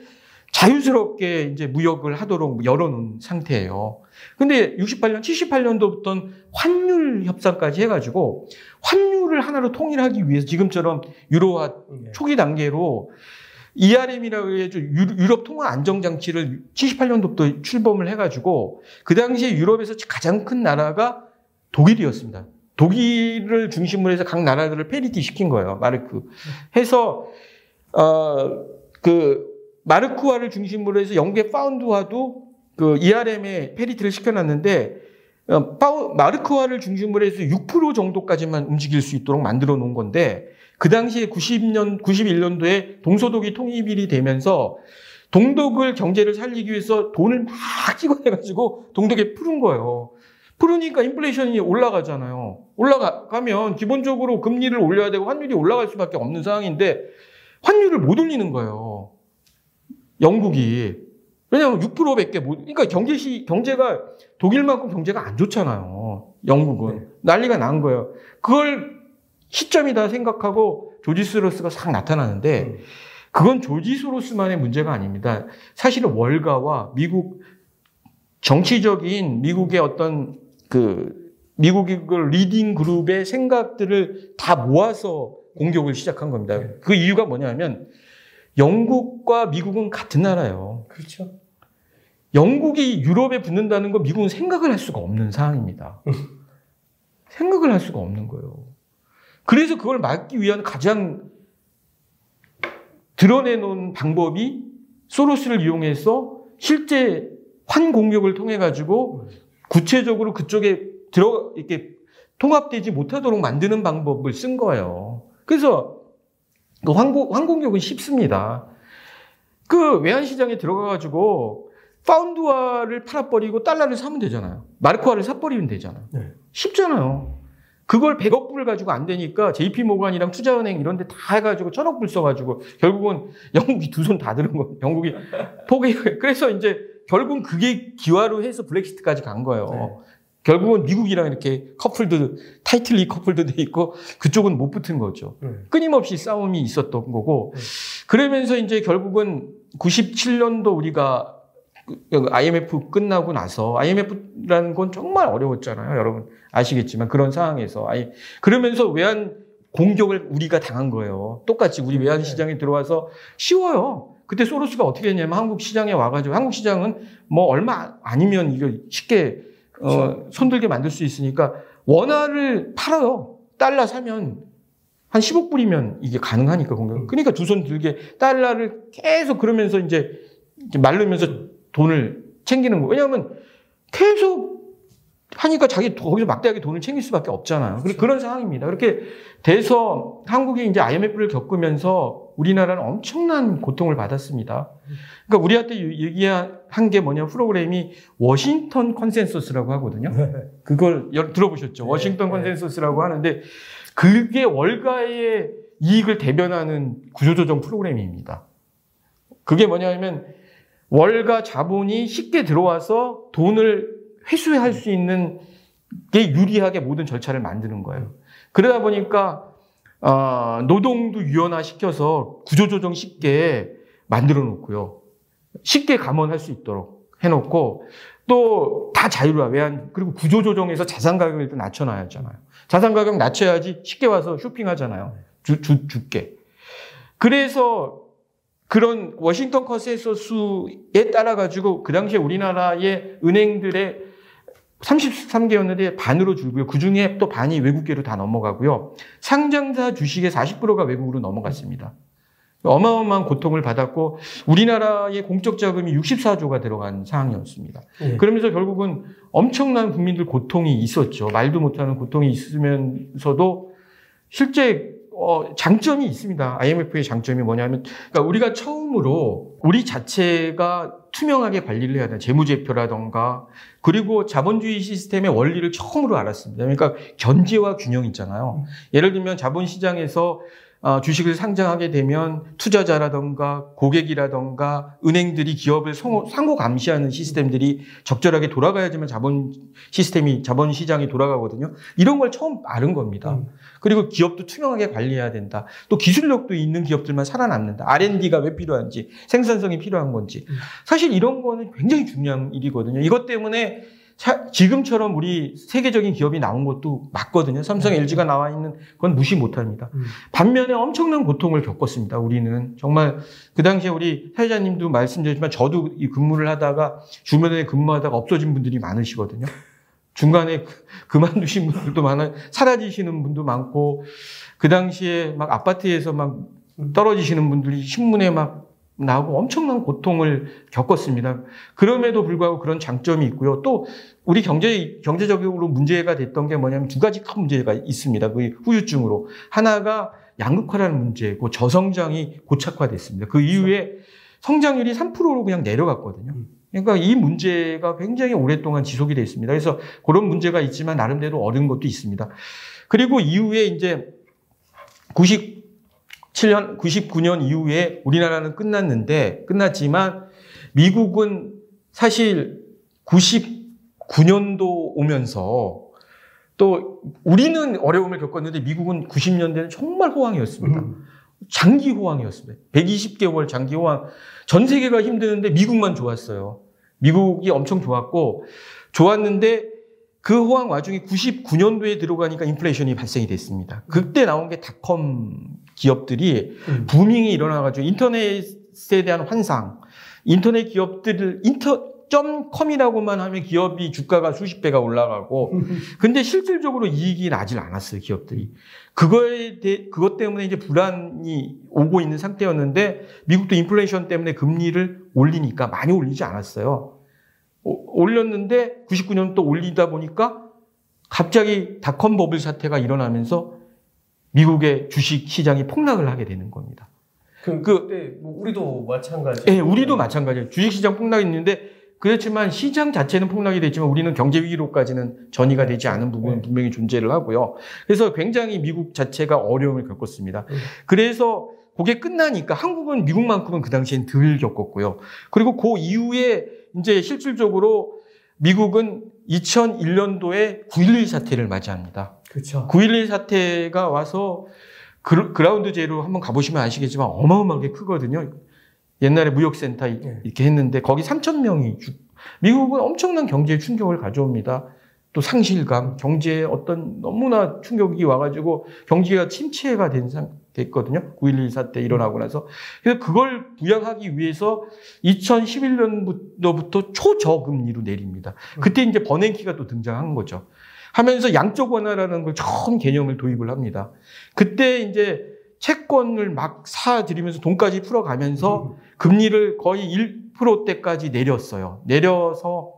자유스럽게 이제 무역을 하도록 열어놓은 상태예요. 근데 68년, 78년도부터는 환율 협상까지 해가지고 환율을 하나로 통일하기 위해서 지금처럼 유로화 네. 초기 단계로 ERM이라고 해서 유럽 통화 안정 장치를 78년도부터 출범을 해가지고 그 당시에 유럽에서 가장 큰 나라가 독일이었습니다. 독일을 중심으로 해서 각 나라들을 parity 시킨 거예요. 마르크. 해서 어 그 마르크화를 중심으로 해서 영국의 파운드화도 그 ERM에 parity를 시켜놨는데 어, 파우, 마르크화를 중심으로 해서 6% 정도까지만 움직일 수 있도록 만들어 놓은 건데 그 당시에 90년, 91년도에 동서독이 통일이 되면서 동독을 경제를 살리기 위해서 돈을 막 찍어내가지고 동독에 푸른 거예요. 풀으니까 인플레이션이 올라가잖아요. 올라가면 기본적으로 금리를 올려야 되고 환율이 올라갈 수밖에 없는 상황인데 환율을 못 올리는 거예요. 영국이. 왜냐하면 6%밖에 못, 그러니까 경제시, 경제가 독일만큼 경제가 안 좋잖아요. 영국은. 네. 난리가 난 거예요. 그걸 시점이다 생각하고 조지 소로스가 싹 나타나는데 음. 그건 조지 소로스만의 문제가 아닙니다. 사실은 월가와 미국 정치적인 미국의 어떤 그 미국의 그 leading 그룹의 생각들을 다 모아서 공격을 시작한 겁니다. 그 이유가 뭐냐면 영국과 미국은 같은 나라예요. 그렇죠. 영국이 유럽에 붙는다는 건 미국은 생각을 할 수가 없는 상황입니다. 생각을 할 수가 없는 거예요. 그래서 그걸 막기 위한 가장 드러내놓은 방법이 소로스를 이용해서 실제 환 공격을 통해 가지고 구체적으로 그쪽에 들어 이렇게 통합되지 못하도록 만드는 방법을 쓴 거예요. 그래서 그 환공, 환공격은 쉽습니다. 그 외환시장에 들어가가지고 파운드화를 팔아버리고 달러를 사면 되잖아요. 마르크화를 사버리면 되잖아요. 네. 쉽잖아요. 그걸 100억 불을 가지고 안 되니까 JP 모간이랑 투자은행 이런 데 다 해가지고 천억 불 써가지고 결국은 영국이 두 손 다 드는 거예요. 영국이 포기. 그래서 이제 결국은 그게 기화로 해서 브렉시트까지 간 거예요. 네. 결국은 미국이랑 이렇게 커플도 타이틀리 커플도 돼 있고 그쪽은 못 붙은 거죠. 네. 끊임없이 싸움이 있었던 거고 네. 그러면서 이제 결국은 97년도 우리가 그 IMF 끝나고 나서 IMF라는 건 정말 어려웠잖아요. 여러분 아시겠지만 그런 상황에서 아이 그러면서 외환 공격을 우리가 당한 거예요. 똑같이 우리 외환 시장에 들어와서 쉬워요. 그때 소로스가 어떻게 했냐면 한국 시장에 와가지고 한국 시장은 뭐 얼마 아니면 이거 쉽게 어, 손들게 만들 수 있으니까 원화를 팔아요. 달러 사면 한 10억 불이면 이게 가능하니까 공격. 그러니까 두 손 들게 달러를 계속 그러면서 이제 말르면서 돈을 챙기는 거예요. 왜냐하면 계속 하니까 자기 거기서 막대하게 돈을 챙길 수밖에 없잖아요. 그런 상황입니다. 그렇게 돼서 한국이 이제 IMF를 겪으면서 우리나라는 엄청난 고통을 받았습니다. 그러니까 우리한테 얘기한 게 뭐냐 프로그램이 Washington Consensus라고 하거든요. 그걸 여- 들어보셨죠? 네, Washington 네. Consensus라고 하는데 그게 월가의 이익을 대변하는 구조조정 프로그램입니다. 그게 뭐냐면 월가 자본이 쉽게 들어와서 돈을 회수할 수 있는 게 유리하게 모든 절차를 만드는 거예요. 그러다 보니까 어, 노동도 유연화 시켜서 구조조정 쉽게 만들어 놓고요. 쉽게 감원할 수 있도록 해놓고 또 다 자유화 외환 그리고 구조조정에서 자산 가격을 일단 낮춰놔야 하잖아요. 자산 가격 낮춰야지 쉽게 와서 쇼핑하잖아요. 주, 주, 주게. 그래서 그런 워싱턴 컨센서스에 따라 가지고 그 당시에 우리나라의 은행들의 33개였는데 반으로 줄고요. 그 중에 또 반이 외국계로 다 넘어가고요. 상장사 주식의 40%가 외국으로 넘어갔습니다. 어마어마한 고통을 받았고 우리나라의 공적 자금이 64조가 들어간 상황이었습니다. 예. 그러면서 결국은 엄청난 국민들 고통이 있었죠. 말도 못하는 고통이 있으면서도 실제 어, 장점이 있습니다. IMF의 장점이 뭐냐면, 그러니까 우리가 처음으로 우리 자체가 투명하게 관리를 해야 돼요. 재무제표라던가, 그리고 자본주의 시스템의 원리를 처음으로 알았습니다. 그러니까 견제와 균형 있잖아요. 예를 들면 자본시장에서 어, 주식을 상장하게 되면 투자자라던가 고객이라던가 은행들이 기업을 상호 감시하는 시스템들이 적절하게 돌아가야지만 자본 시스템이 자본 시장이 돌아가거든요. 이런 걸 처음 아는 겁니다. 음. 그리고 기업도 투명하게 관리해야 된다. 또 기술력도 있는 기업들만 살아남는다. R&D가 왜 필요한지, 생산성이 필요한 건지. 음. 사실 이런 거는 굉장히 중요한 일이거든요. 이것 때문에 지금처럼 우리 세계적인 기업이 나온 것도 맞거든요. 삼성, 네. LG가 나와 있는 건 무시 못 합니다. 음. 반면에 엄청난 고통을 겪었습니다. 우리는. 정말 그 당시에 우리 사회자님도 말씀드렸지만 저도 이 근무를 하다가 주변에 근무하다가 없어진 분들이 많으시거든요. 중간에 그, 그만두신 분들도 많아요. 사라지시는 분도 많고 그 당시에 막 아파트에서 막 떨어지시는 분들이 신문에 막 나오고 엄청난 고통을 겪었습니다. 그럼에도 불구하고 그런 장점이 있고요. 또 우리 경제 경제적으로 문제가 됐던 게 뭐냐면 두 가지 큰 문제가 있습니다. 그 후유증으로 하나가 양극화라는 문제고 저성장이 고착화됐습니다. 그 이후에 성장률이 3%로 그냥 내려갔거든요. 그러니까 이 문제가 굉장히 오랫동안 지속이 됐습니다. 그래서 그런 문제가 있지만 나름대로 어려운 것도 있습니다. 그리고 이후에 이제 90 7년 99년 이후에 우리나라는 끝났는데 끝났지만 미국은 사실 99년도 오면서 또 우리는 어려움을 겪었는데 미국은 90년대는 정말 호황이었습니다. 음. 장기 호황이었습니다. 120개월 장기 호황. 전 세계가 힘드는데 미국만 좋았어요. 미국이 엄청 좋았고 좋았는데 그 호황 와중에 99년도에 들어가니까 인플레이션이 발생이 됐습니다. 그때 나온 게 닷컴 기업들이 음. 부밍이 일어나가지고 인터넷에 대한 환상, 인터넷 기업들을 인터 .com이라고만 하면 기업이 주가가 수십 배가 올라가고 근데 실질적으로 이익이 나질 않았어요 기업들이 그거에 대 그것 때문에 이제 불안이 오고 있는 상태였는데 미국도 인플레이션 때문에 금리를 올리니까 많이 올리지 않았어요 올렸는데 99년 또 올리다 보니까 갑자기 닷컴 버블 사태가 일어나면서 미국의 주식 시장이 폭락을 하게 되는 겁니다. 그, 그뭐 우리도 마찬가지. 예, 네, 우리도 마찬가지예요. 주식 시장 폭락이 있는데 그렇지만 시장 자체는 폭락이 됐지만 우리는 경제 위기로까지는 전이가 되지 않은 부분은 네. 분명히 존재를 하고요. 그래서 굉장히 미국 자체가 어려움을 겪었습니다. 네. 그래서 그게 끝나니까 한국은 미국만큼은 그 당시엔 덜 겪었고요. 그리고 그 이후에 이제 실질적으로 미국은 2001년도에 9.11 사태를 맞이합니다. 그렇죠. 9.11 사태가 와서 그, 그라운드 제로 한번 가보시면 아시겠지만 어마어마하게 크거든요. 옛날에 무역센터 네. 이렇게 했는데 거기 3천 명이 죽. 미국은 엄청난 경제 충격을 가져옵니다. 또 상실감, 경제에 어떤 너무나 충격이 와가지고 경기가 침체가 된 상, 됐거든요. 9.11 사태 일어나고 나서. 그래서 그걸 부양하기 위해서 2011년부터 초저금리로 내립니다. 그때 이제 버냉키가 또 등장한 거죠. 하면서 양적 완화라는 걸 처음 개념을 도입을 합니다. 그때 이제 채권을 막 사들이면서 돈까지 풀어가면서 금리를 거의 1%대까지 내렸어요. 내려서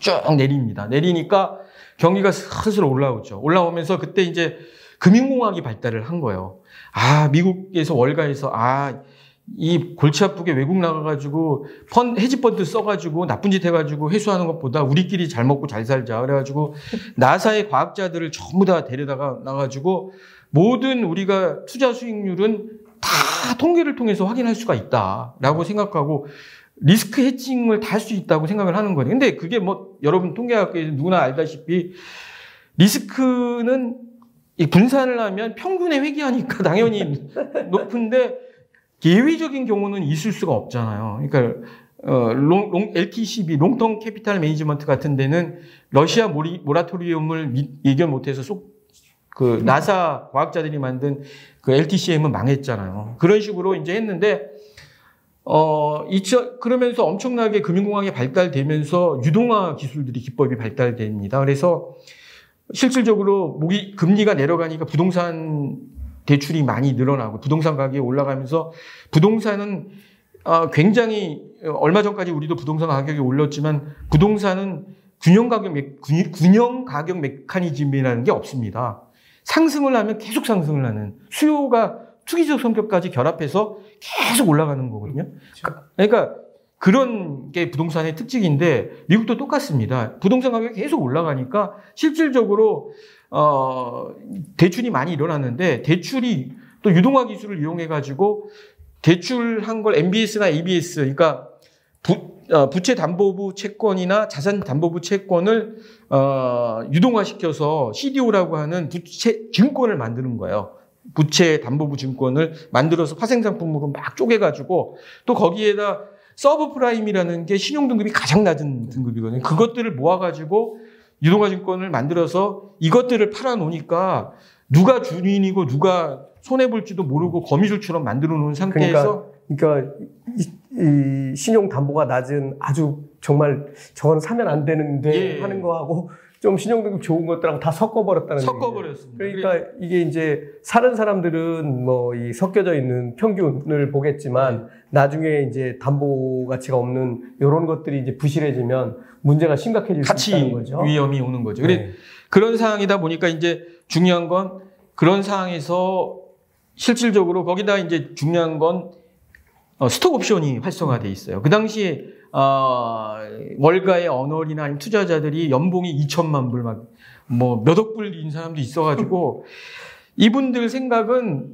쭉 내립니다. 내리니까 경기가 슬슬 올라오죠. 올라오면서 그때 이제 금융공학이 발달을 한 거예요. 아, 미국에서 월가에서 아, 이 골치 아프게 외국 나가가지고 펀 헤지펀드 써가지고 나쁜 짓 해가지고 회수하는 것보다 우리끼리 잘 먹고 잘 살자 그래가지고 나사의 과학자들을 전부 다 데려다가 나가지고 모든 우리가 투자 수익률은 다 통계를 통해서 확인할 수가 있다라고 생각하고 리스크 hedging을 다 할 수 있다고 생각을 하는 거예요. 근데 그게 뭐 여러분 통계학계에서 누구나 알다시피 리스크는 분산을 하면 평균에 회귀하니까 당연히 높은데 예외적인 경우는 있을 수가 없잖아요. 그러니까 어, Long, Long, LTCM, Long-Term Capital Management 같은 데는 러시아 모리, 모라토리움을 미, 예견 못해서 쏙, 그, 나사 과학자들이 만든 그 LTCM은 망했잖아요. 그런 식으로 이제 했는데, 어, 이천, 그러면서 엄청나게 금융공학이 발달되면서 유동화 기술들이 기법이 발달됩니다. 그래서 실질적으로 모기, 금리가 내려가니까 부동산 대출이 많이 늘어나고 부동산 가격이 올라가면서 부동산은 어, 굉장히 얼마 전까지 우리도 부동산 가격이 올랐지만 부동산은 균형 가격 균형 가격 메커니즘이라는 게 없습니다. 상승을 하면 계속 상승을 하는 수요가 투기적 성격까지 결합해서 계속 올라가는 거거든요. 그렇죠. 그러니까 그런 게 부동산의 특징인데 미국도 똑같습니다. 부동산 가격이 계속 올라가니까 실질적으로 어 대출이 많이 일어났는데 대출이 또 유동화 기술을 이용해 가지고 대출한 걸 MBS나 ABS 그러니까 부, 어, 부채 담보부 채권이나 자산 담보부 채권을 어, 유동화시켜서 CDO라고 하는 부채 증권을 만드는 거예요. 부채 담보부 증권을 만들어서 파생 상품으로 막 쪼개가지고 또 거기에다 subprime이라는 게 신용 등급이 가장 낮은 등급이거든요. 그것들을 모아가지고 유동화 증권을 만들어서 이것들을 팔아 놓으니까 누가 주인이고 누가 손해 볼지도 모르고 거미줄처럼 만들어 놓은 상태에서 그러니까, 그러니까 이, 이 신용 담보가 낮은 아주 정말 저건 사면 안 되는데 예. 하는 거하고 좀 신용등급 좋은 것들하고 다 섞어버렸다는 섞어버렸습니다. 그러니까 이게 이제 사는 사람들은 뭐 이 섞여져 있는 평균을 보겠지만 네. 나중에 이제 담보 가치가 없는 이런 것들이 이제 부실해지면 문제가 심각해질 수 있다는 거죠. 위험이 오는 거죠. 네. 그런 상황이다 보니까 이제 중요한 건 그런 상황에서 실질적으로 거기다 이제 중요한 건 어, 스톡 옵션이 활성화돼 있어요. 그 당시에 어, 월가의 언어리나 아니면 투자자들이 연봉이 2천만 불, 막, 뭐, 몇 억 불인 사람도 있어가지고, 이분들 생각은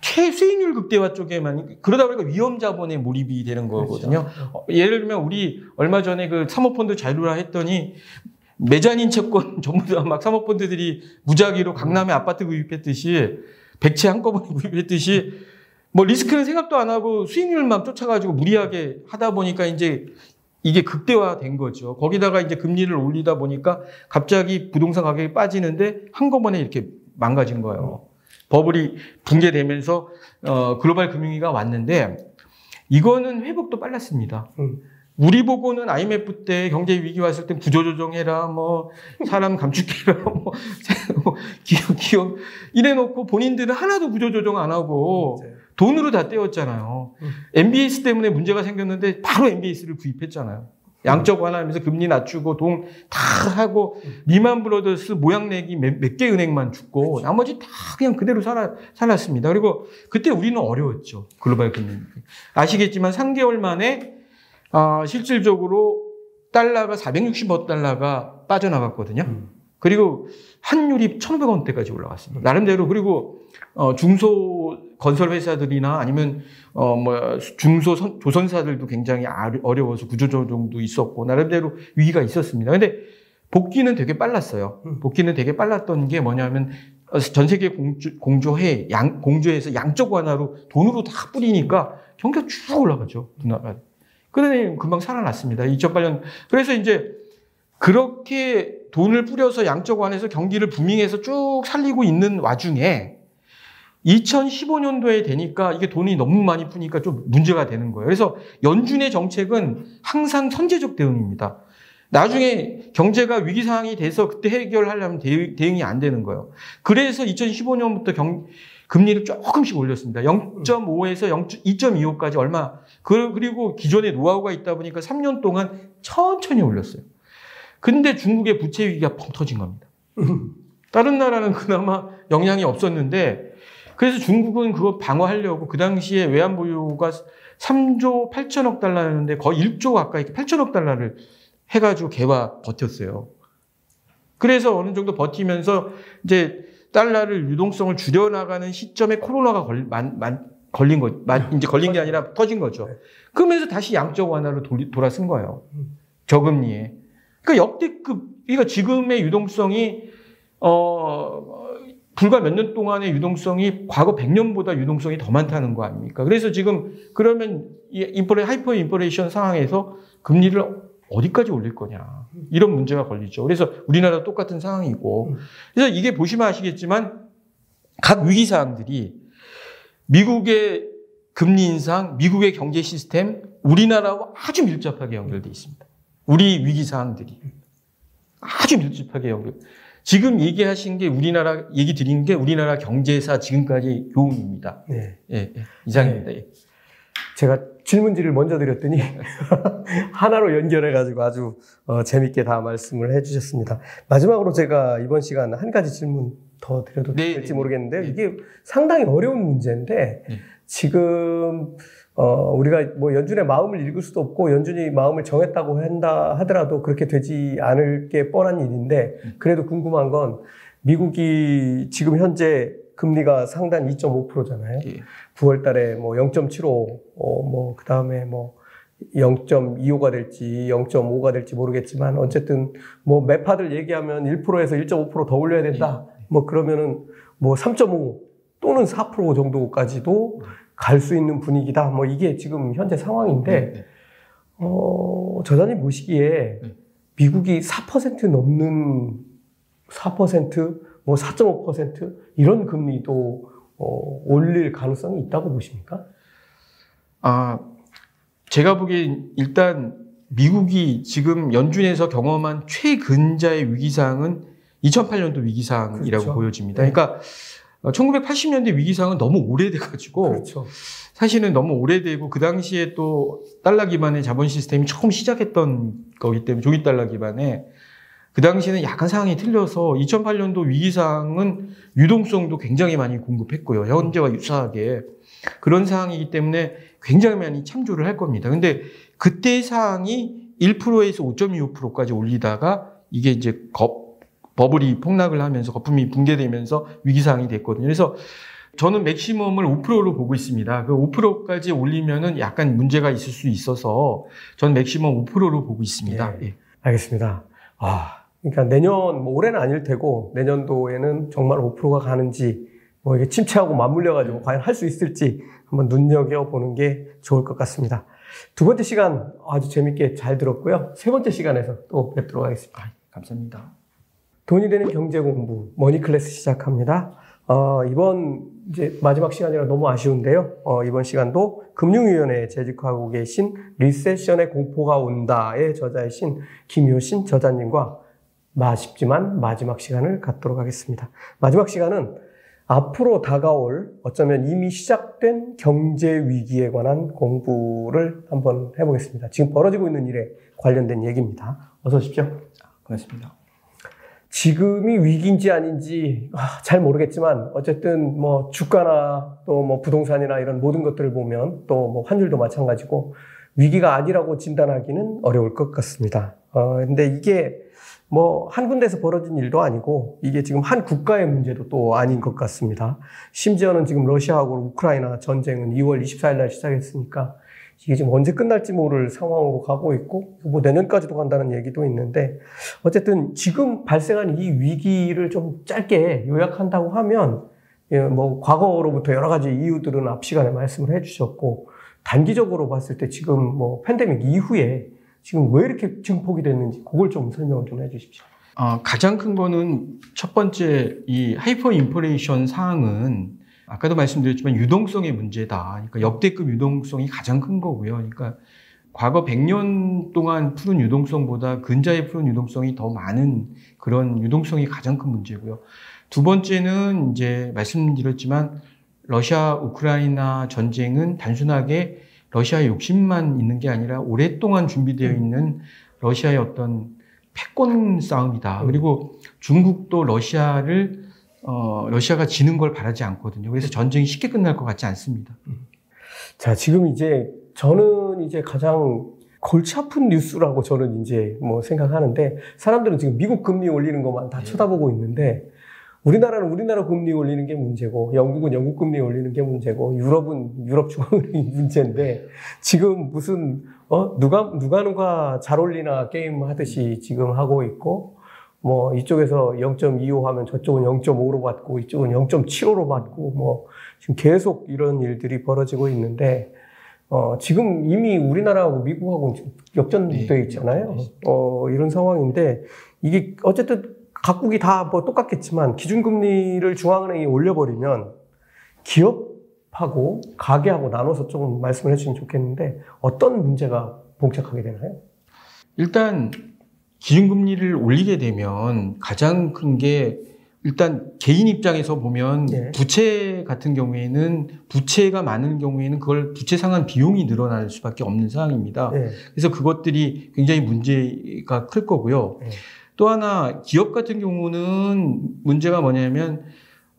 최수익률 극대화 쪽에만, 그러다 보니까 위험 자본에 몰입이 되는 거거든요. 그렇죠. 어, 예를 들면, 우리 얼마 전에 그 사모펀드 자율화 했더니, 매자인 채권 전부 다 막 사모펀드들이 무작위로 강남에 아파트 구입했듯이, 백채 한꺼번에 구입했듯이, 뭐 리스크는 생각도 안 하고 수익률만 쫓아가지고 무리하게 하다 보니까 이제 이게 극대화된 거죠. 거기다가 이제 금리를 올리다 보니까 갑자기 부동산 가격이 빠지는데 한꺼번에 이렇게 망가진 거예요. 버블이 붕괴되면서 어, 글로벌 금융위가 왔는데 이거는 회복도 빨랐습니다. 음. 우리 보고는 IMF 때 경제 위기 왔을 때 구조조정해라, 뭐 사람 감축해라, 뭐, 뭐 기업 기업 이래놓고 본인들은 하나도 구조조정 안 하고 네. 돈으로 다 떼었잖아요. 음. MBS 때문에 문제가 생겼는데 바로 MBS를 구입했잖아요. 양적 완화하면서 금리 낮추고 돈다 하고 리만 브로더스 모양 내기 몇 개 은행만 죽고 그렇죠. 나머지 다 그냥 그대로 살아, 살았습니다. 그리고 그때 우리는 어려웠죠. 글로벌 금융. 아시겠지만 3개월 만에 아, 실질적으로 달러가 460억 달러가 빠져나갔거든요. 음. 그리고 환율이 1,500원대까지 올라갔습니다. 나름대로 그리고 어, 중소 건설 회사들이나 아니면 어 뭐 중소 선, 조선사들도 굉장히 어려워서 구조조정도 있었고 나름대로 위기가 있었습니다. 근데 복귀는 되게 빨랐어요. 음. 복귀는 되게 빨랐던 게 뭐냐면 어, 전 세계 공조, 공조해 양 공조해서 양적 완화로 돈으로 다 뿌리니까 경기가 쭉 올라가죠. 누나가. 그러니 금방 살아났습니다. 2008년 그래서 이제 그렇게 돈을 뿌려서 양적 완화해서 경기를 부밍해서 쭉 살리고 있는 와중에 2015년도에 되니까 이게 돈이 너무 많이 푸니까 좀 문제가 되는 거예요. 그래서 연준의 정책은 항상 선제적 대응입니다. 나중에 경제가 위기 상황이 돼서 그때 해결하려면 대응이 안 되는 거예요. 그래서 2015년부터 경, 금리를 조금씩 올렸습니다. 0.5에서 2.25까지 얼마. 그리고 기존에 노하우가 있다 보니까 3년 동안 천천히 올렸어요. 근데 중국의 부채 위기가 펑 터진 겁니다. 다른 나라는 그나마 영향이 없었는데 그래서 중국은 그거 방어하려고 그 당시에 외환 보유가 3조 8천억 달러였는데 거의 1조 가까이 8천억 달러를 해가지고 개와 버텼어요. 그래서 어느 정도 버티면서 이제 달러를 유동성을 줄여나가는 시점에 코로나가 걸, 만, 만, 걸린 거, 만, 이제 걸린 게 아니라 터진 거죠. 그러면서 다시 양적 완화로 돌, 돌아선 거예요. 저금리에. 그러니까 역대급, 그러니까 지금의 유동성이, 어, 불과 몇 년 동안의 유동성이 과거 100년보다 유동성이 더 많다는 거 아닙니까? 그래서 지금 그러면 인플레 hyperinflation 상황에서 금리를 어디까지 올릴 거냐 이런 문제가 걸리죠. 그래서 우리나라 똑같은 상황이고 그래서 이게 보시면 아시겠지만 각 위기 사항들이 미국의 금리 인상, 미국의 경제 시스템, 우리나라와 아주 밀접하게 연결돼 있습니다. 우리 위기 사항들이 아주 밀접하게 연결. 지금 얘기하신 게 우리나라 얘기 드린 게 우리나라 경제사 지금까지 교훈입니다. 네. 예, 예, 이상입니다. 네. 예. 제가 질문지를 먼저 드렸더니 하나로 연결해가지고 아주 어, 재밌게 다 말씀을 해주셨습니다. 마지막으로 제가 이번 시간 한 가지 질문 더 드려도 네, 될지 네, 모르겠는데 네. 이게 상당히 어려운 문제인데 네. 지금 어, 우리가 뭐 연준의 마음을 읽을 수도 없고 연준이 마음을 정했다고 한다 하더라도 그렇게 되지 않을 게 뻔한 일인데 그래도 궁금한 건 미국이 지금 현재 금리가 상단 2.5%잖아요. 예. 9월 달에 뭐 0.75, 어, 뭐, 그 다음에 뭐 0.25가 될지 0.5가 될지 모르겠지만 어쨌든 뭐 매파들 얘기하면 1%에서 1.5%더 올려야 된다. 예. 뭐 그러면은 뭐 3.5 또는 4% 정도까지도 갈 수 있는 분위기다. 뭐 이게 지금 현재 상황인데, 네, 네. 어, 저자님 보시기에 네. 미국이 4% 넘는 4%, 뭐 4.5% 이런 금리도 어, 올릴 가능성이 있다고 보십니까? 아, 제가 보기엔 일단 미국이 지금 연준에서 경험한 최근자의 위기상은 2008년도 위기상이라고 그렇죠. 보여집니다. 네. 그러니까 1980년대 위기상은 너무 오래돼가지고 그렇죠. 사실은 너무 오래되고 그 당시에 또 달러 기반의 자본 시스템이 처음 시작했던 거기 때문에 조기 달러 기반의 그 당시에는 약간 상황이 틀려서 2008년도 위기상은 유동성도 굉장히 많이 공급했고요. 현재와 유사하게 그런 상황이기 때문에 굉장히 많이 참조를 할 겁니다. 근데 그때 상황이 1%에서 5.25%까지 올리다가 이게 이제 거, 버블이 폭락을 하면서 거품이 붕괴되면서 위기상황이 됐거든요. 그래서 저는 맥시멈을 5%로 보고 있습니다. 그 5%까지 올리면은 약간 문제가 있을 수 있어서 저는 맥시멈 5%로 보고 있습니다. 예. 예. 알겠습니다. 아, 그러니까 내년, 뭐 올해는 아닐 테고 내년도에는 정말 5%가 가는지 뭐 이게 침체하고 맞물려 가지고 과연 할 수 있을지 한번 눈여겨 보는 게 좋을 것 같습니다. 두 번째 시간 아주 재밌게 잘 들었고요. 세 번째 시간에서 또 뵙도록 하겠습니다. 아, 감사합니다. 돈이 되는 경제 공부 머니 클래스 시작합니다. 어, 이번 이제 마지막 시간이라 너무 아쉬운데요. 어, 이번 시간도 금융위원회에 재직하고 계신 리세션의 공포가 온다의 저자이신 김효신 저자님과 아쉽지만 마지막 시간을 갖도록 하겠습니다. 마지막 시간은 앞으로 다가올 어쩌면 이미 시작된 경제 위기에 관한 공부를 한번 해보겠습니다. 지금 벌어지고 있는 일에 관련된 얘기입니다. 어서 오십시오. 고맙습니다. 지금이 위기인지 아닌지 아, 잘 모르겠지만 어쨌든 뭐 주가나 또 뭐 부동산이나 이런 모든 것들을 보면 또 뭐 환율도 마찬가지고 위기가 아니라고 진단하기는 어려울 것 같습니다. 어, 근데 이게 뭐 한 군데서 벌어진 일도 아니고 이게 지금 한 국가의 문제도 또 아닌 것 같습니다. 심지어는 지금 러시아하고 우크라이나 전쟁은 2월 24일 날 시작했으니까 이게 지금 언제 끝날지 모를 상황으로 가고 있고 뭐 내년까지도 간다는 얘기도 있는데 어쨌든 지금 발생한 이 위기를 좀 짧게 요약한다고 하면 예, 뭐 과거로부터 여러 가지 이유들은 앞 시간에 말씀을 해주셨고 단기적으로 봤을 때 지금 뭐 팬데믹 이후에 지금 왜 이렇게 증폭이 됐는지 그걸 좀 설명을 좀 해주십시오. 어, 가장 큰 거는 첫 번째 이 hyperinflation 상황은 아까도 말씀드렸지만 유동성의 문제다. 그러니까 역대급 유동성이 가장 큰 거고요. 그러니까 과거 100년 동안 푸른 유동성보다 근자의 푸른 유동성이 더 많은 그런 유동성이 가장 큰 문제고요. 두 번째는 이제 말씀드렸지만 러시아 우크라이나 전쟁은 단순하게 러시아의 욕심만 있는 게 아니라 오랫동안 준비되어 있는 러시아의 어떤 패권 싸움이다. 그리고 중국도 러시아를 어, 러시아가 지는 걸 바라지 않거든요. 그래서 전쟁이 쉽게 끝날 것 같지 않습니다. 자, 지금 이제 저는 이제 가장 골치 아픈 뉴스라고 저는 이제 뭐 생각하는데 사람들은 지금 미국 금리 올리는 것만 다 네. 쳐다보고 있는데 우리나라는 우리나라 금리 올리는 게 문제고 영국은 영국 금리 올리는 게 문제고 유럽은 유럽 중앙은행이 문제인데 지금 무슨 어 누가 누가 누가 잘 올리나 게임 하듯이 지금 하고 있고 뭐 이쪽에서 0.25 하면 저쪽은 0.5로 받고 이쪽은 0.75로 받고 뭐 지금 계속 이런 일들이 벌어지고 있는데 어 지금 이미 우리나라하고 미국하고 역전돼 네, 있잖아요. 어 이런 상황인데 이게 어쨌든 각국이 다 뭐 똑같겠지만 기준금리를 중앙은행이 올려버리면 기업하고 가게하고 나눠서 조금 말씀을 해주시면 좋겠는데 어떤 문제가 봉착하게 되나요? 일단 기준금리를 올리게 되면 가장 큰 게 일단 개인 입장에서 보면 네. 부채 같은 경우에는 부채가 많은 경우에는 그걸 부채 상환 비용이 늘어날 수밖에 없는 상황입니다. 네. 그래서 그것들이 굉장히 문제가 클 거고요. 네. 또 하나 기업 같은 경우는 문제가 뭐냐면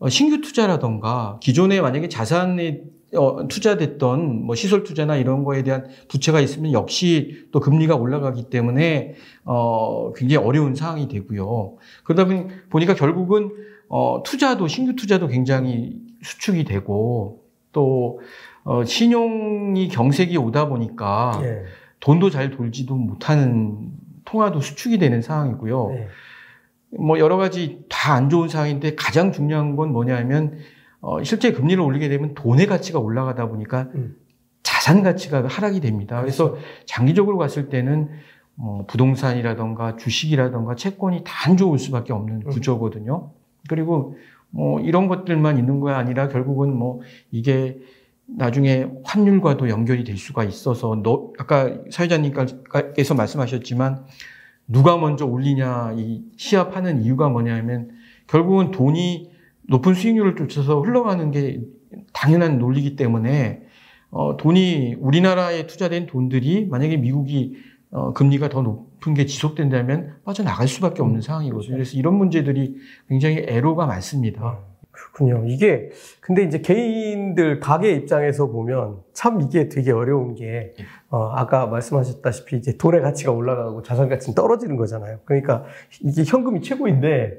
어, 신규 투자라던가 기존에 만약에 자산에 어, 투자됐던 뭐 시설 투자나 이런 거에 대한 부채가 있으면 역시 또 금리가 올라가기 때문에 어, 굉장히 어려운 상황이 되고요. 그러다 보니, 보니까 결국은 어, 투자도 신규 투자도 굉장히 수축이 되고 또 어, 신용이 경색이 오다 보니까 네. 돈도 잘 돌지도 못하는 통화도 수축이 되는 상황이고요. 네. 뭐 여러 가지 다 안 좋은 상황인데 가장 중요한 건 뭐냐면 어, 실제 금리를 올리게 되면 돈의 가치가 올라가다 보니까 음. 자산 가치가 하락이 됩니다. 그래서. 장기적으로 봤을 때는 뭐 부동산이라던가 주식이라던가 채권이 다 안 좋을 수밖에 없는 음. 구조거든요. 그리고 뭐 이런 것들만 있는 거야 아니라 결국은 뭐 이게 나중에 환율과도 연결이 될 수가 있어서 너 아까 사회자님께서 말씀하셨지만 누가 먼저 올리냐 이 시합하는 이유가 뭐냐면 결국은 돈이 높은 수익률을 쫓아서 흘러가는 게 당연한 논리이기 때문에 어, 돈이 우리나라에 투자된 돈들이 만약에 미국이 어, 금리가 더 높은 게 지속된다면 빠져나갈 수밖에 없는 상황이거든요. 그래서 이런 문제들이 굉장히 애로가 많습니다. 그렇군요. 이게 근데 이제 개인들 가게 입장에서 보면 참 이게 되게 어려운 게 어, 아까 말씀하셨다시피 이제 돈의 가치가 올라가고 자산 가치는 떨어지는 거잖아요. 그러니까 이게 현금이 최고인데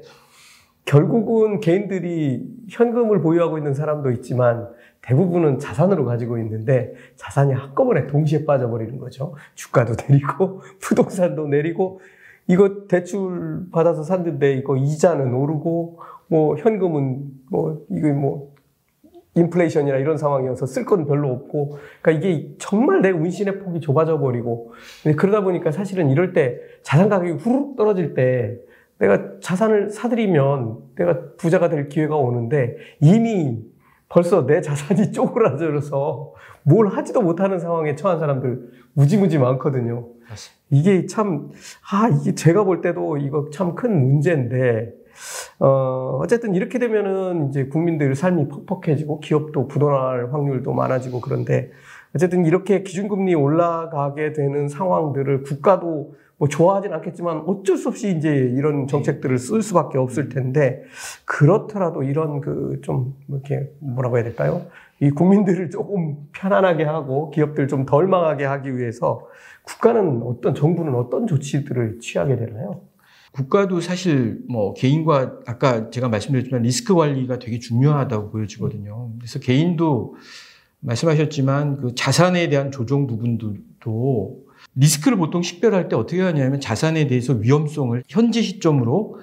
결국은 개인들이 현금을 보유하고 있는 사람도 있지만 대부분은 자산으로 가지고 있는데 자산이 한꺼번에 동시에 빠져버리는 거죠. 주가도 내리고 부동산도 내리고 이거 대출 받아서 샀는데 이거 이자는 오르고 뭐 현금은 뭐 이거 뭐 인플레이션이나 이런 상황이어서 쓸 건 별로 없고 그러니까 이게 정말 내 운신의 폭이 좁아져 버리고 그러다 보니까 사실은 이럴 때 자산 가격이 후루룩 떨어질 때 내가 자산을 사들이면 내가 부자가 될 기회가 오는데 이미 벌써 내 자산이 쪼그라져서 뭘 하지도 못하는 상황에 처한 사람들 무지무지 많거든요. 이게 참, 아, 이게 제가 볼 때도 이거 참 큰 문제인데, 어, 어쨌든 이렇게 되면은 이제 국민들 삶이 퍽퍽해지고 기업도 부도날 확률도 많아지고 그런데 어쨌든 이렇게 기준금리 올라가게 되는 상황들을 국가도 뭐 좋아하진 않겠지만 어쩔 수 없이 이제 이런 정책들을 쓸 수밖에 없을 텐데 그렇더라도 이런 그 좀 이렇게 뭐라고 해야 될까요? 이 국민들을 조금 편안하게 하고 기업들 좀 덜 망하게 하기 위해서 국가는 어떤 정부는 어떤 조치들을 취하게 되나요? 국가도 사실 뭐 개인과 아까 제가 말씀드렸지만 리스크 관리가 되게 중요하다고 보여지거든요. 그래서 개인도 말씀하셨지만 그 자산에 대한 조정 부분들도 리스크를 보통 식별할 때 어떻게 하냐면 자산에 대해서 위험성을 현재 시점으로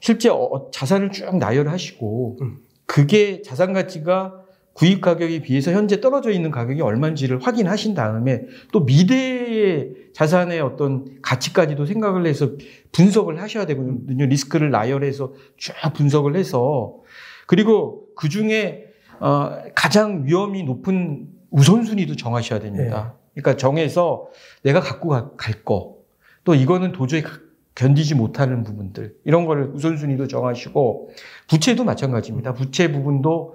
실제 어- 자산을 쭉 나열하시고 음. 그게 자산 가치가 구입 가격에 비해서 현재 떨어져 있는 가격이 얼마인지를 확인하신 다음에 또 미래의 자산의 어떤 가치까지도 생각을 해서 분석을 하셔야 되거든요. 리스크를 나열해서 쭉 분석을 해서 그리고 그 중에 어, 가장 위험이 높은 우선순위도 정하셔야 됩니다. 그러니까 정해서 내가 갖고 가- 갈 거, 또 이거는 도저히 가- 견디지 못하는 부분들, 이런 거를 우선순위도 정하시고, 부채도 마찬가지입니다. 부채 부분도,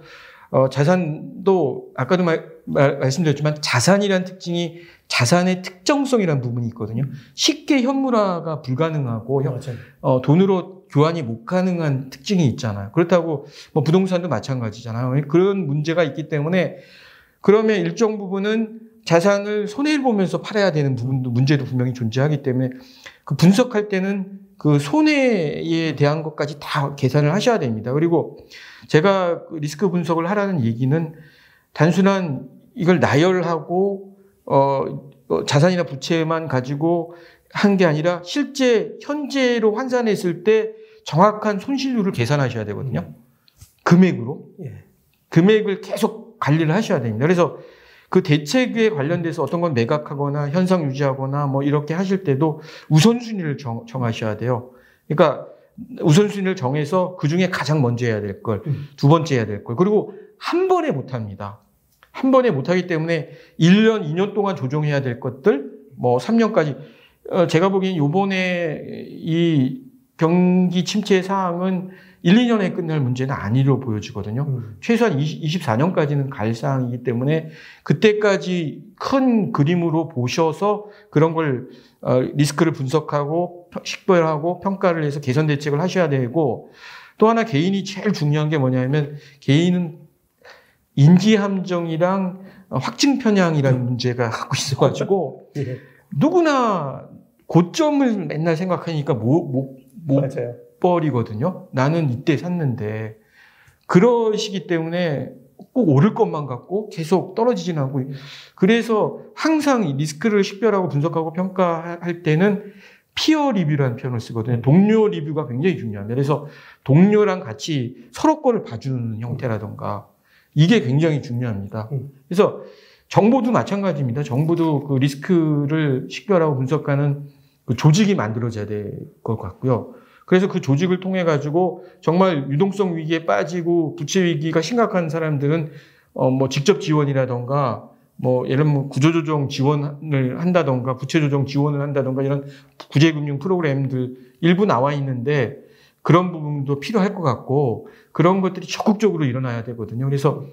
어, 자산도, 아까도 말, 말, 말씀드렸지만, 자산이라는 특징이 자산의 특정성이라는 부분이 있거든요. 쉽게 현물화가 불가능하고, 현-. 어, 돈으로 교환이 못 가능한 특징이 있잖아요. 그렇다고 뭐 부동산도 마찬가지잖아요. 그런 문제가 있기 때문에 그러면 일정 부분은 자산을 손해를 보면서 팔아야 되는 부분도 문제도 분명히 존재하기 때문에 그 분석할 때는 그 손해에 대한 것까지 다 계산을 하셔야 됩니다. 그리고 제가 그 리스크 분석을 하라는 얘기는 단순한 이걸 나열하고 어, 어, 자산이나 부채만 가지고 한 게 아니라 실제 현재로 환산했을 때 정확한 손실률을 계산하셔야 되거든요. 금액으로. 예. 금액을 계속 관리를 하셔야 됩니다. 그래서 그 대책에 관련돼서 어떤 건 매각하거나 현상 유지하거나 뭐 이렇게 하실 때도 우선순위를 정, 정하셔야 돼요. 그러니까 우선순위를 정해서 그 중에 가장 먼저 해야 될 걸, 음. 두 번째 해야 될 걸. 그리고 한 번에 못 합니다. 한 번에 못 하기 때문에 1년, 2년 동안 조정해야 될 것들, 뭐 3년까지 어, 제가 보기엔 요번에 이 경기 침체 사항은 1, 2년에 끝날 문제는 아니로 보여지거든요. 음. 최소한 20, 24년까지는 갈 사항이기 때문에 그때까지 큰 그림으로 보셔서 그런 걸 어, 리스크를 분석하고 식별하고 평가를 해서 개선 대책을 하셔야 되고 또 하나 개인이 제일 중요한 게 뭐냐면 개인은 인지 함정이랑 확증 편향이라는 문제가 갖고 있어가지고 예. 누구나 고점을 맨날 생각하니까 못, 못, 못 맞아요. 버리거든요. 나는 이때 샀는데 그러시기 때문에 꼭 오를 것만 같고 계속 떨어지진 않고 그래서 항상 이 리스크를 식별하고 분석하고 평가할 때는 피어 리뷰라는 표현을 쓰거든요. 동료 리뷰가 굉장히 중요합니다. 그래서 동료랑 같이 서로 거를 봐주는 형태라던가 이게 굉장히 중요합니다. 음. 그래서 정보도 마찬가지입니다. 정보도 그 리스크를 식별하고 분석하는 그 조직이 만들어져야 될 것 같고요. 그래서 그 조직을 통해 가지고 정말 유동성 위기에 빠지고 부채 위기가 심각한 사람들은 어 뭐 직접 지원이라던가 뭐 예를 들면 구조조정 지원을 한다던가 부채 조정 지원을 한다던가 이런 구제금융 프로그램들 일부 나와 있는데 그런 부분도 필요할 것 같고 그런 것들이 적극적으로 일어나야 되거든요. 그래서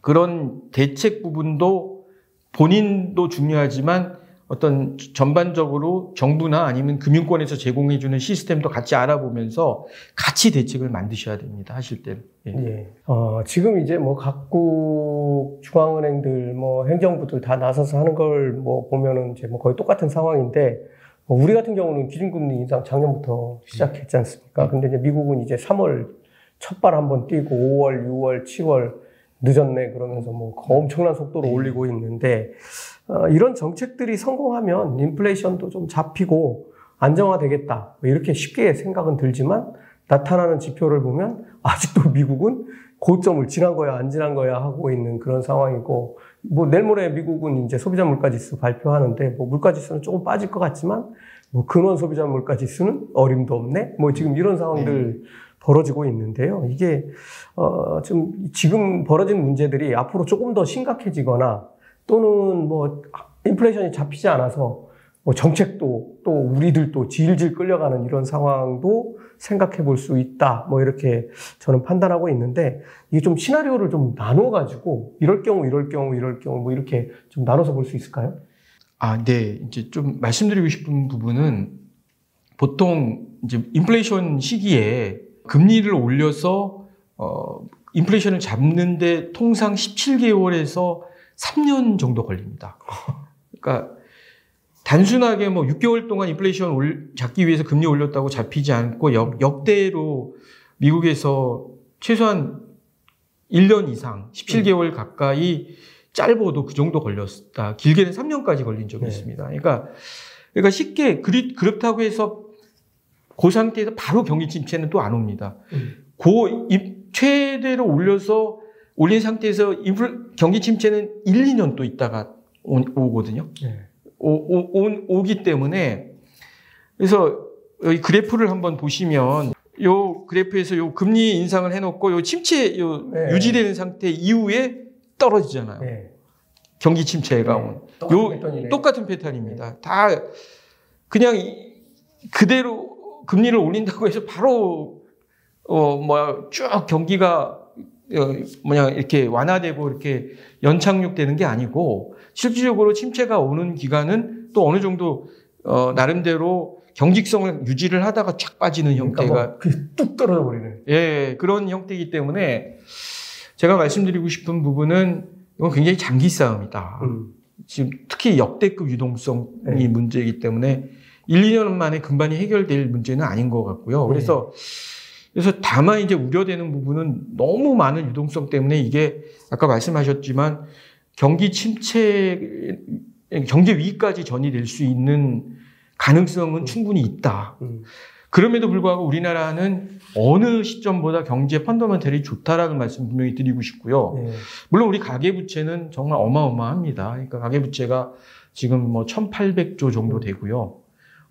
그런 대책 부분도 본인도 중요하지만 어떤 전반적으로 정부나 아니면 금융권에서 제공해주는 시스템도 같이 알아보면서 같이 대책을 만드셔야 됩니다. 하실 때는. 예. 예. 어, 지금 이제 뭐 각국 중앙은행들, 뭐 행정부들 다 나서서 하는 걸 뭐 보면은 이제 뭐 거의 똑같은 상황인데, 뭐 우리 같은 경우는 기준금리 인상 작년부터 시작했지 않습니까? 근데 이제 미국은 이제 3월 첫발 한번 뛰고 5월, 6월, 7월 늦었네 그러면서 뭐 엄청난 속도로 네. 올리고 있는데, 어, 이런 정책들이 성공하면 인플레이션도 좀 잡히고 안정화되겠다. 뭐 이렇게 쉽게 생각은 들지만 나타나는 지표를 보면 아직도 미국은 고점을 지난 거야, 안 지난 거야 하고 있는 그런 상황이고, 뭐 내일 모레 미국은 이제 소비자 물가 지수 발표하는데, 뭐 물가 지수는 조금 빠질 것 같지만, 뭐 근원 소비자 물가 지수는 어림도 없네? 뭐 지금 이런 상황들 벌어지고 있는데요. 이게, 어, 좀 지금 벌어진 문제들이 앞으로 조금 더 심각해지거나 또는 뭐 인플레이션이 잡히지 않아서 뭐 정책도 또 우리들도 질질 끌려가는 이런 상황도 생각해 볼 수 있다. 뭐 이렇게 저는 판단하고 있는데 이게 좀 시나리오를 좀 나눠 가지고 이럴 경우 이럴 경우 이럴 경우 뭐 이렇게 좀 나눠서 볼 수 있을까요? 아, 네. 이제 좀 말씀드리고 싶은 부분은 보통 이제 인플레이션 시기에 금리를 올려서 어 인플레이션을 잡는데 통상 17개월에서 3년 정도 걸립니다. 그러니까 단순하게 뭐 6개월 동안 인플레이션 올, 잡기 위해서 금리 올렸다고 잡히지 않고 역, 역대로 미국에서 최소한 1년 이상, 17개월 가까이 짧아도 그 정도 걸렸다. 길게는 3년까지 걸린 적이 네. 있습니다. 그러니까, 그러니까 쉽게 그리, 그렇다고 해서 그 상태에서 바로 경기 침체는 또 안 옵니다. 음. 고 임- 최대로 올려서 올린 상태에서 인플, 경기 침체는 1, 2년 또 있다가 오, 오거든요. 네. 오, 오, 오- 오기 때문에 그래서 여기 그래프를 한번 보시면 요 그래프에서 요 금리 인상을 해놓고 요 침체 요 네. 유지되는 상태 이후에 떨어지잖아요. 네. 경기 침체가 네. 온. 똑같은 요 패턴이네요. 똑같은 패턴입니다. 다 그냥 이- 그대로 금리를 올린다고 해서 바로 어 뭐야 쭉 경기가 어, 뭐냐 이렇게 완화되고 이렇게 연착륙되는 게 아니고 실질적으로 침체가 오는 기간은 또 어느 정도 어 나름대로 경직성을 유지를 하다가 쫙 빠지는 형태가 그러니까 뭐뚝 떨어져 버리는. 예, 그런 형태이기 때문에 제가 말씀드리고 싶은 부분은 이건 굉장히 장기 싸움이다. 음. 지금 특히 역대급 유동성이 네. 문제이기 때문에 1, 2년 만에 금반이 해결될 문제는 아닌 것 같고요. 그래서 그래서 다만 이제 우려되는 부분은 너무 많은 유동성 때문에 이게 아까 말씀하셨지만 경기 침체, 경제 위기까지 전이 될 수 있는 가능성은 충분히 있다. 음. 그럼에도 불구하고 우리나라는 어느 시점보다 경제 펀더멘털이 좋다라는 말씀 분명히 드리고 싶고요. 네. 물론 우리 가계부채는 정말 어마어마합니다. 그러니까 가계부채가 지금 뭐 1,800조 정도 되고요.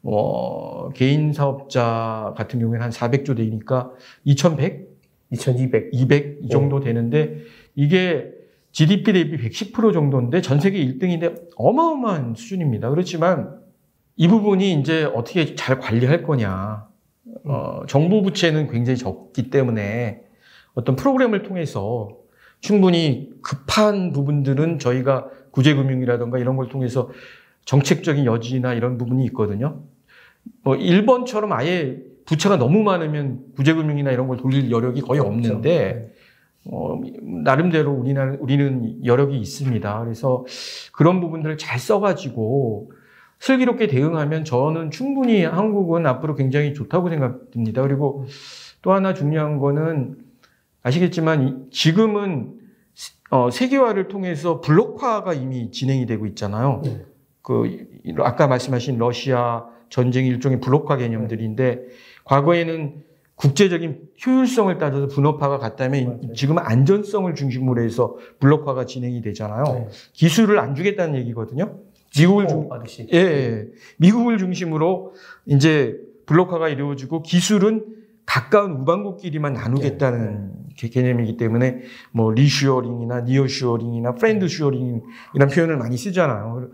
어, 개인 사업자 같은 경우에는 한 400조 되니까 2,100, 2200. 200 이 정도 되는데 이게 GDP 대비 110% 정도인데 전 세계 1등인데 어마어마한 수준입니다. 그렇지만 이 부분이 이제 어떻게 잘 관리할 거냐. 어, 정부 부채는 굉장히 적기 때문에 어떤 프로그램을 통해서 충분히 급한 부분들은 저희가 구제금융이라든가 이런 걸 통해서 정책적인 여지나 이런 부분이 있거든요. 뭐 일본처럼 아예 부채가 너무 많으면 구제금융이나 이런 걸 돌릴 여력이 거의 없는데 어, 나름대로 우리는 우리는 여력이 있습니다. 그래서 그런 부분들을 잘 써가지고 슬기롭게 대응하면 저는 충분히 한국은 앞으로 굉장히 좋다고 생각됩니다. 그리고 또 하나 중요한 거는 아시겠지만 지금은 어, 세계화를 통해서 블록화가 이미 진행이 되고 있잖아요. 네. 그 아까 말씀하신 러시아 전쟁 일종의 블록화 개념들인데 과거에는 국제적인 효율성을 따져서 분업화가 갔다면 맞아요. 지금 안전성을 중심으로 해서 블록화가 진행이 되잖아요. 네. 기술을 안 주겠다는 얘기거든요. 미국을 중, 예, 예, 미국을 중심으로 이제 블록화가 이루어지고 기술은 가까운 우방국끼리만 나누겠다는 네. 개념이기 때문에 뭐 reshoring이나 nearshoring이나 friend-shoring 이런 표현을 많이 쓰잖아요.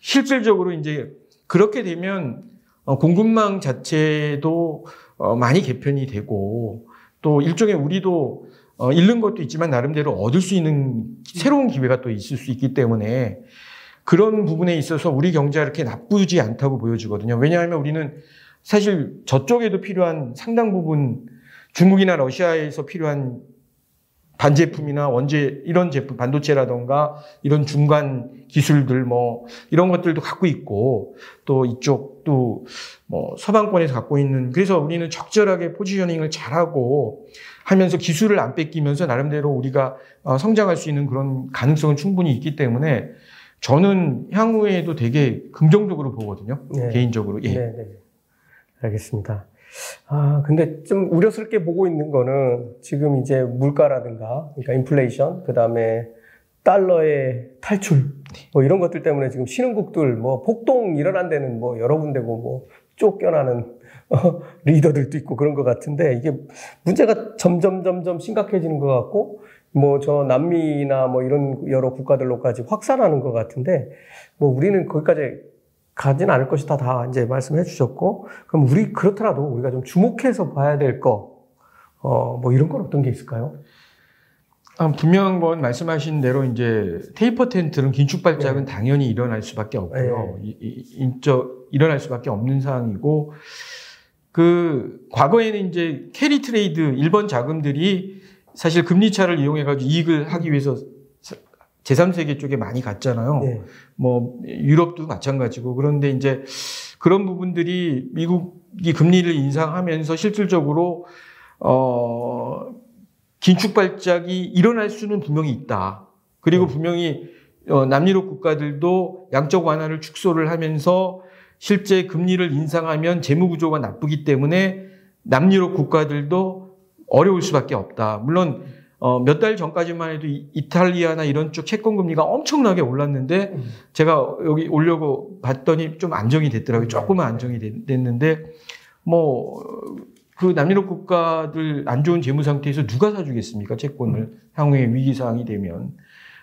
실질적으로 이제 그렇게 되면 어, 공급망 자체도 어, 많이 개편이 되고 또 일종의 우리도 어, 잃는 것도 있지만 나름대로 얻을 수 있는 새로운 기회가 또 있을 수 있기 때문에 그런 부분에 있어서 우리 경제가 이렇게 나쁘지 않다고 보여지거든요. 왜냐하면 우리는 사실 저쪽에도 필요한 상당 부분 중국이나 러시아에서 필요한 반제품이나 원재 이런 제품 반도체라던가 이런 중간 기술들 뭐 이런 것들도 갖고 있고 또 이쪽도 뭐 서방권에서 갖고 있는 그래서 우리는 적절하게 포지셔닝을 잘하고 하면서 기술을 안 뺏기면서 나름대로 우리가 어, 성장할 수 있는 그런 가능성은 충분히 있기 때문에 저는 향후에도 되게 긍정적으로 보거든요. 네. 개인적으로. 예. 네, 네. 알겠습니다. 아, 근데 좀 우려스럽게 보고 있는 거는 지금 이제 물가라든가, 그러니까 인플레이션, 그 다음에 달러의 탈출, 뭐 이런 것들 때문에 지금 신흥국들, 뭐 폭동 일어난 데는 뭐 여러 군데고 뭐 쫓겨나는 어, 리더들도 있고 그런 것 같은데 이게 문제가 점점 점점 심각해지는 것 같고 뭐 저 남미나 뭐 이런 여러 국가들로까지 확산하는 것 같은데 뭐 우리는 거기까지 가진 않을 것이다. 다 이제 말씀해 주셨고 그럼 우리 그렇더라도 우리가 좀 주목해서 봐야 될 거 어 뭐 이런 건 어떤 게 있을까요? 아, 분명한 건 말씀하신 대로 이제 테이퍼 텐트는 긴축 발작은 네. 당연히 일어날 수밖에 없고요. 네. 인적 일어날 수밖에 없는 상황이고 그 과거에는 이제 carry trade 일본 자금들이 사실 금리 차를 이용해 가지고 이익을 하기 위해서 제3세계 쪽에 많이 갔잖아요. 네. 뭐 유럽도 마찬가지고 그런데 이제 그런 부분들이 미국이 금리를 인상하면서 실질적으로 어 긴축 발작이 일어날 수는 분명히 있다. 그리고 네. 분명히 어, 남유럽 국가들도 양적 완화를 축소를 하면서 실제 금리를 인상하면 재무 구조가 나쁘기 때문에 남유럽 국가들도 어려울 수밖에 없다. 물론 어, 몇 달 전까지만 해도 이탈리아나 이런 쪽 채권 금리가 엄청나게 올랐는데 음. 제가 여기 오려고 봤더니 좀 안정이 됐더라고요. 조금은 안정이 됐는데 뭐 그 남유럽 국가들 안 좋은 재무 상태에서 누가 사주겠습니까 채권을 음. 향후에 위기 상황이 되면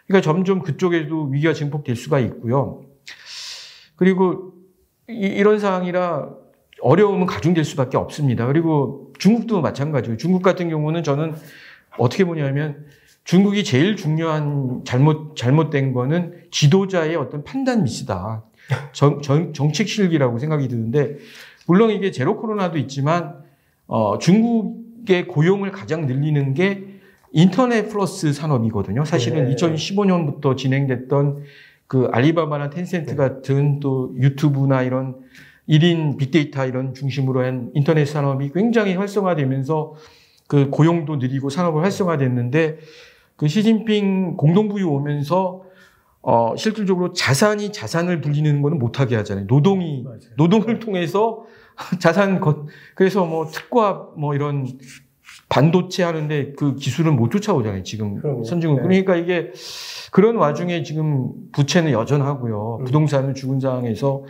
그러니까 점점 그쪽에도 위기가 증폭될 수가 있고요. 그리고 이, 런 상황이라 어려움은 가중될 수밖에 없습니다. 그리고 중국도 마찬가지고 중국 같은 경우는 저는 어떻게 보냐면 중국이 제일 중요한 잘못, 잘못된 거는 지도자의 어떤 판단 미스다. 정, 정, 정책 실기라고 생각이 드는데, 물론 이게 제로 코로나도 있지만, 어, 중국의 고용을 가장 늘리는 게 인터넷 플러스 산업이거든요. 사실은 네. 2015년부터 진행됐던 그 알리바바나 텐센트 네. 같은 또 유튜브나 이런 1인 빅데이터 이런 중심으로 한 인터넷 산업이 굉장히 활성화되면서 그 고용도 느리고 산업을 활성화됐는데 그 시진핑 공동부유 오면서 어 실질적으로 자산이 자산을 불리는 거는 못하게 하잖아요. 노동이 맞아요. 노동을 통해서 자산 것 그래서 뭐 특과 뭐 이런 반도체 하는데 그 기술은 못 쫓아오잖아요. 지금 선진국 네. 그러니까 이게 그런 와중에 지금 부채는 여전하고요. 음. 부동산은 죽은 상황에서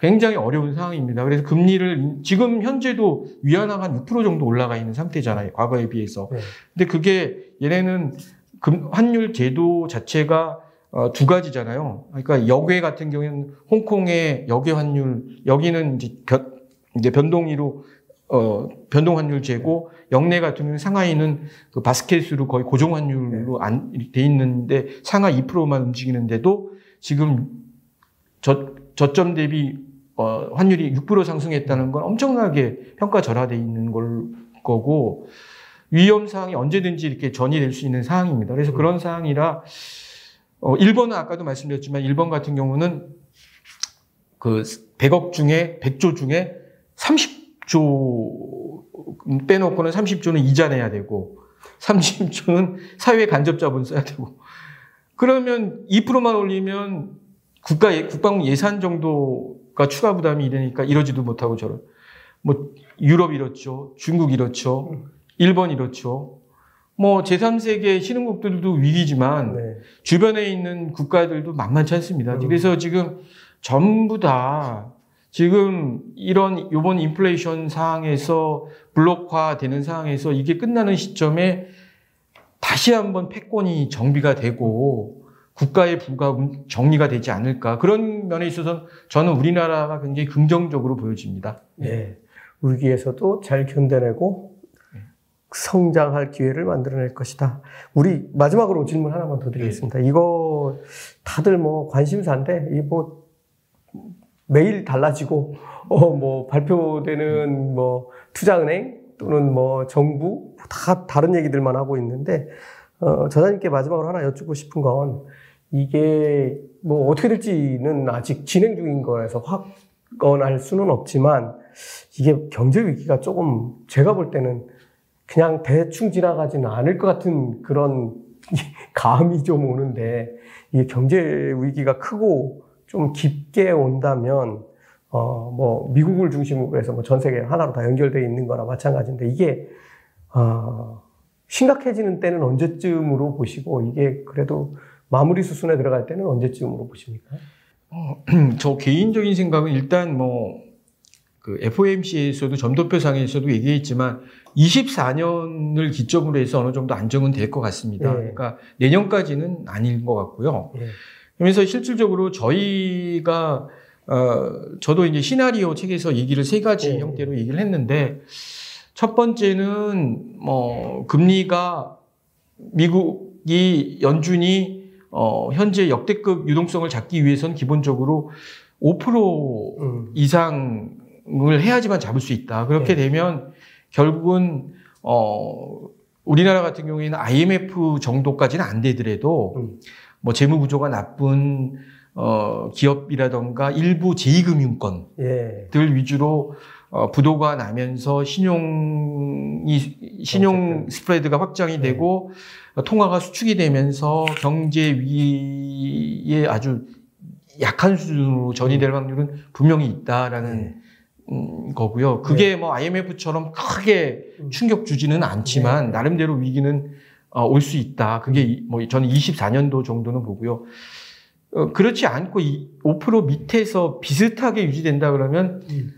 굉장히 어려운 상황입니다. 그래서 금리를 지금 현재도 위안화가 한6% 정도 올라가 있는 상태잖아요. 과거에 비해서. 네. 근데 그게 얘네는 금, 환율 제도 자체가 어, 두 가지잖아요. 그러니까 역외 같은 경우에는 홍콩의 역외 환율 여기는 이제 변, 이제 변동위로 어, 변동 환율 제고 영내 같은 경우는 상하이는 그 바스켓으로 거의 고정 환율로 안 돼 있는데 상하 2%만 움직이는데도 지금 저, 저점 대비 어, 환율이 6% 상승했다는 건 엄청나게 평가 절하돼 있는 걸 거고 위험 사항이 언제든지 이렇게 전이될 수 있는 사항입니다. 그래서 그런 사항이라 어, 일본은 아까도 말씀드렸지만 일본 같은 경우는 그 100억 중에 100조 중에 30조 빼놓고는 30조는 이자 내야 되고 30조는 사회 간접 자본 써야 되고 그러면 2%만 올리면 국가 예, 국방 예산 정도가 추가 부담이 되니까 이러지도 못하고 저런 뭐 유럽 이렇죠. 중국 이렇죠. 일본 이렇죠. 뭐 제3세계 신흥국들도 위기지만 네. 주변에 있는 국가들도 만만치 않습니다. 음. 그래서 지금 전부 다 지금 이런 요번 인플레이션 상황에서 블록화 되는 상황에서 이게 끝나는 시점에 다시 한번 패권이 정비가 되고 국가의 부가 정리가 되지 않을까 그런 면에 있어서 저는 우리나라가 굉장히 긍정적으로 보여집니다. 네. 위기에서도 잘 견뎌내고 성장할 기회를 만들어낼 것이다. 우리 마지막으로 질문 하나만 더 드리겠습니다. 네. 이거 다들 뭐 관심사인데 이뭐 매일 달라지고 어 뭐 발표되는 뭐 투자은행 또는 뭐 정부 다 다른 얘기들만 하고 있는데 어 저자님께 마지막으로 하나 여쭙고 싶은 건 이게 뭐 어떻게 될지는 아직 진행 중인 거라서 확언할 수는 없지만 이게 경제 위기가 조금 제가 볼 때는 그냥 대충 지나가지는 않을 것 같은 그런 감이 좀 오는데 이게 경제 위기가 크고 좀 깊게 온다면 어 뭐 미국을 중심으로 해서 뭐 전 세계 하나로 다 연결되어 있는 거나 마찬가지인데 이게 어 심각해지는 때는 언제쯤으로 보시고 이게 그래도 마무리 수순에 들어갈 때는 언제쯤으로 보십니까? 어, 저 개인적인 생각은 일단 뭐, 그 FOMC에서도 점도표상에서도 얘기했지만 24년을 기점으로 해서 어느 정도 안정은 될 것 같습니다. 네. 그러니까 내년까지는 아닌 것 같고요. 네. 그러면서 실질적으로 저희가 어, 저도 이제 시나리오 책에서 얘기를 세 가지 네. 형태로 얘기를 했는데 첫 번째는 뭐 금리가 미국이 연준이 어, 현재 역대급 유동성을 잡기 위해서는 기본적으로 5% 음. 이상을 해야지만 잡을 수 있다. 그렇게 네. 되면 결국은 어, 우리나라 같은 경우에는 IMF 정도까지는 안 되더라도 음. 뭐 재무 구조가 나쁜 어, 기업이라던가 일부 제2금융권들 예. 위주로 어, 부도가 나면서 신용이 신용 스프레드가 확장이 네. 되고 통화가 수축이 되면서 경제 위에 아주 약한 수준으로 전이될 음. 확률은 분명히 있다라는 네. 음, 거고요. 그게 네. 뭐 IMF처럼 크게 음. 충격 주지는 않지만 네. 나름대로 위기는 어, 올 수 있다. 그게 뭐 저는 24년도 정도는 보고요. 어, 그렇지 않고 5% 밑에서 비슷하게 유지된다 그러면 음.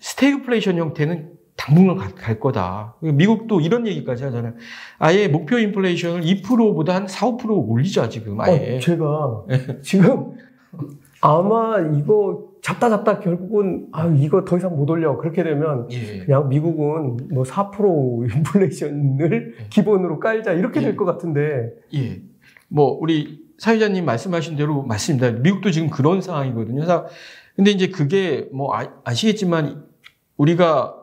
스태그플레이션 형태는 당분간 갈, 갈, 거다. 미국도 이런 얘기까지 하잖아요. 아예 목표 인플레이션을 2%보다 한 4, 5% 올리자, 지금 아예. 어, 제가 지금 아마 이거 잡다 잡다 결국은 아 이거 더 이상 못 올려 그렇게 되면 예. 그냥 미국은 뭐 4% 인플레이션을 예. 기본으로 깔자 이렇게 예. 될것 같은데. 예. 뭐 우리 사회자님 말씀하신 대로 맞습니다. 미국도 지금 그런 상황이거든요. 근데 이제 그게 뭐 아, 시겠지만 우리가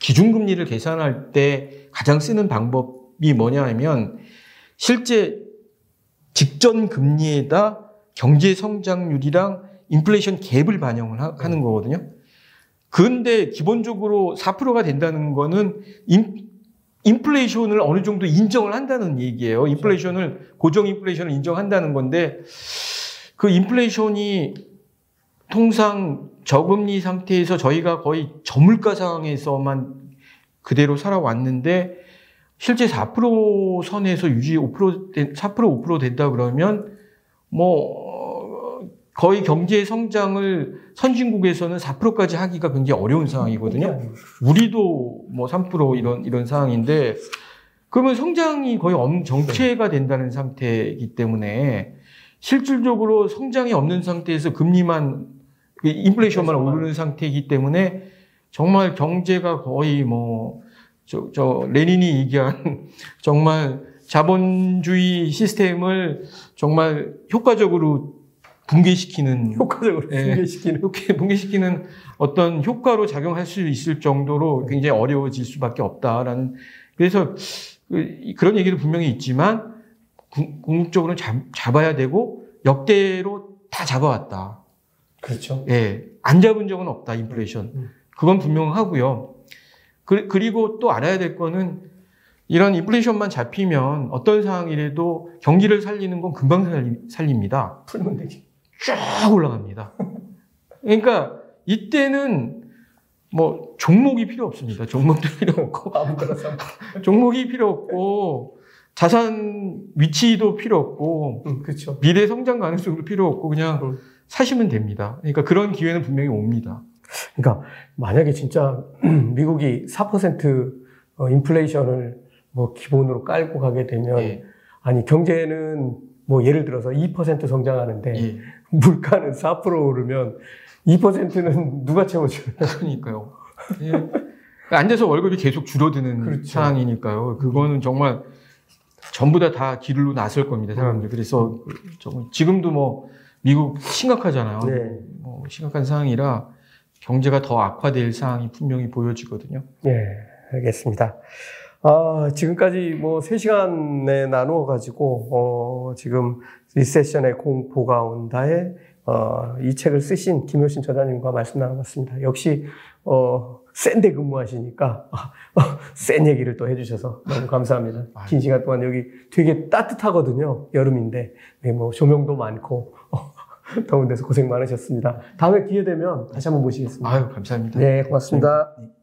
기준금리를 계산할 때 가장 쓰는 방법이 뭐냐 하면 실제 직전 금리에다 경제 성장률이랑 인플레이션 갭을 반영을 하, 는 거거든요. 그런데 기본적으로 4%가 된다는 거는 인, 인플레이션을 어느 정도 인정을 한다는 얘기예요. 인플레이션을 고정 인플레이션을 인정한다는 건데 그 인플레이션이 통상 저금리 상태에서 저희가 거의 저물가 상황에서만 그대로 살아왔는데 실제 4% 선에서 유지 5% 4% 5% 된다 그러면 뭐 거의 경제 성장을 선진국에서는 4%까지 하기가 굉장히 어려운 상황이거든요. 우리도 뭐 3% 이런 이런 상황인데 그러면 성장이 거의 정체가 된다는 상태이기 때문에 실질적으로 성장이 없는 상태에서 금리만 그 인플레이션만 인플레이션만. 오르는 상태이기 때문에 정말 경제가 거의 뭐 저, 저 레닌이 얘기한 정말 자본주의 시스템을 정말 효과적으로 붕괴시키는 효과적으로 예. 붕괴시키는. 붕괴시키는 어떤 효과로 작용할 수 있을 정도로 굉장히 어려워질 수밖에 없다라는 그래서 그- 그런 얘기도 분명히 있지만 궁- 궁극적으로 잡, 잡아야 되고 역대로 다 잡아왔다. 그렇죠. 예, 안 잡은 적은 없다 인플레이션. 음. 그건 분명하고요. 그, 그리고 또 알아야 될 거는 이런 인플레이션만 잡히면 어떤 상황이라도 경기를 살리는 건 금방 살립니다. 풀면 되지. 쫙 올라갑니다. 그러니까 이때는 뭐 종목이 필요 없습니다. 종목도 필요 없고 아무 데나 사. 종목이 필요 없고 자산 위치도 필요 없고 음, 그렇죠. 미래 성장 가능성도 필요 없고 그냥 음. 사시면 됩니다. 그러니까 그런 기회는 분명히 옵니다. 그러니까 만약에 진짜 미국이 4% 어, 인플레이션을 뭐 기본으로 깔고 가게 되면 예, 아니 경제는 뭐 예를 들어서 2% 성장하는데 예. 물가는 4% 오르면 2%는 누가 채워줘요? 그러니까요. 예. 앉아서 월급이 계속 줄어드는 그렇죠. 상황이니까요. 그거는 정말 전부 다 다 길로 나설 겁니다, 사람들. 그래서 정말 지금도 뭐 미국 심각하잖아요. 네. 뭐 심각한 상황이라 경제가 더 악화될 상황이 분명히 보여지거든요. 예, 알겠습니다. 아, 지금까지 뭐 3시간에 나누어 가지고 어, 지금 리세션의 공포가 온다에 어, 이 책을 쓰신 김효신 저자님과 말씀 나눠봤습니다. 역시 어, 센데 근무하시니까 센 얘기를 또 해주셔서 너무 감사합니다. 아유. 긴 시간 동안 여기 되게 따뜻하거든요. 여름인데 네, 뭐 조명도 많고 더운 데서 고생 많으셨습니다. 다음에 기회 되면 다시 한번 모시겠습니다. 아유, 감사합니다. 네, 고맙습니다. 네.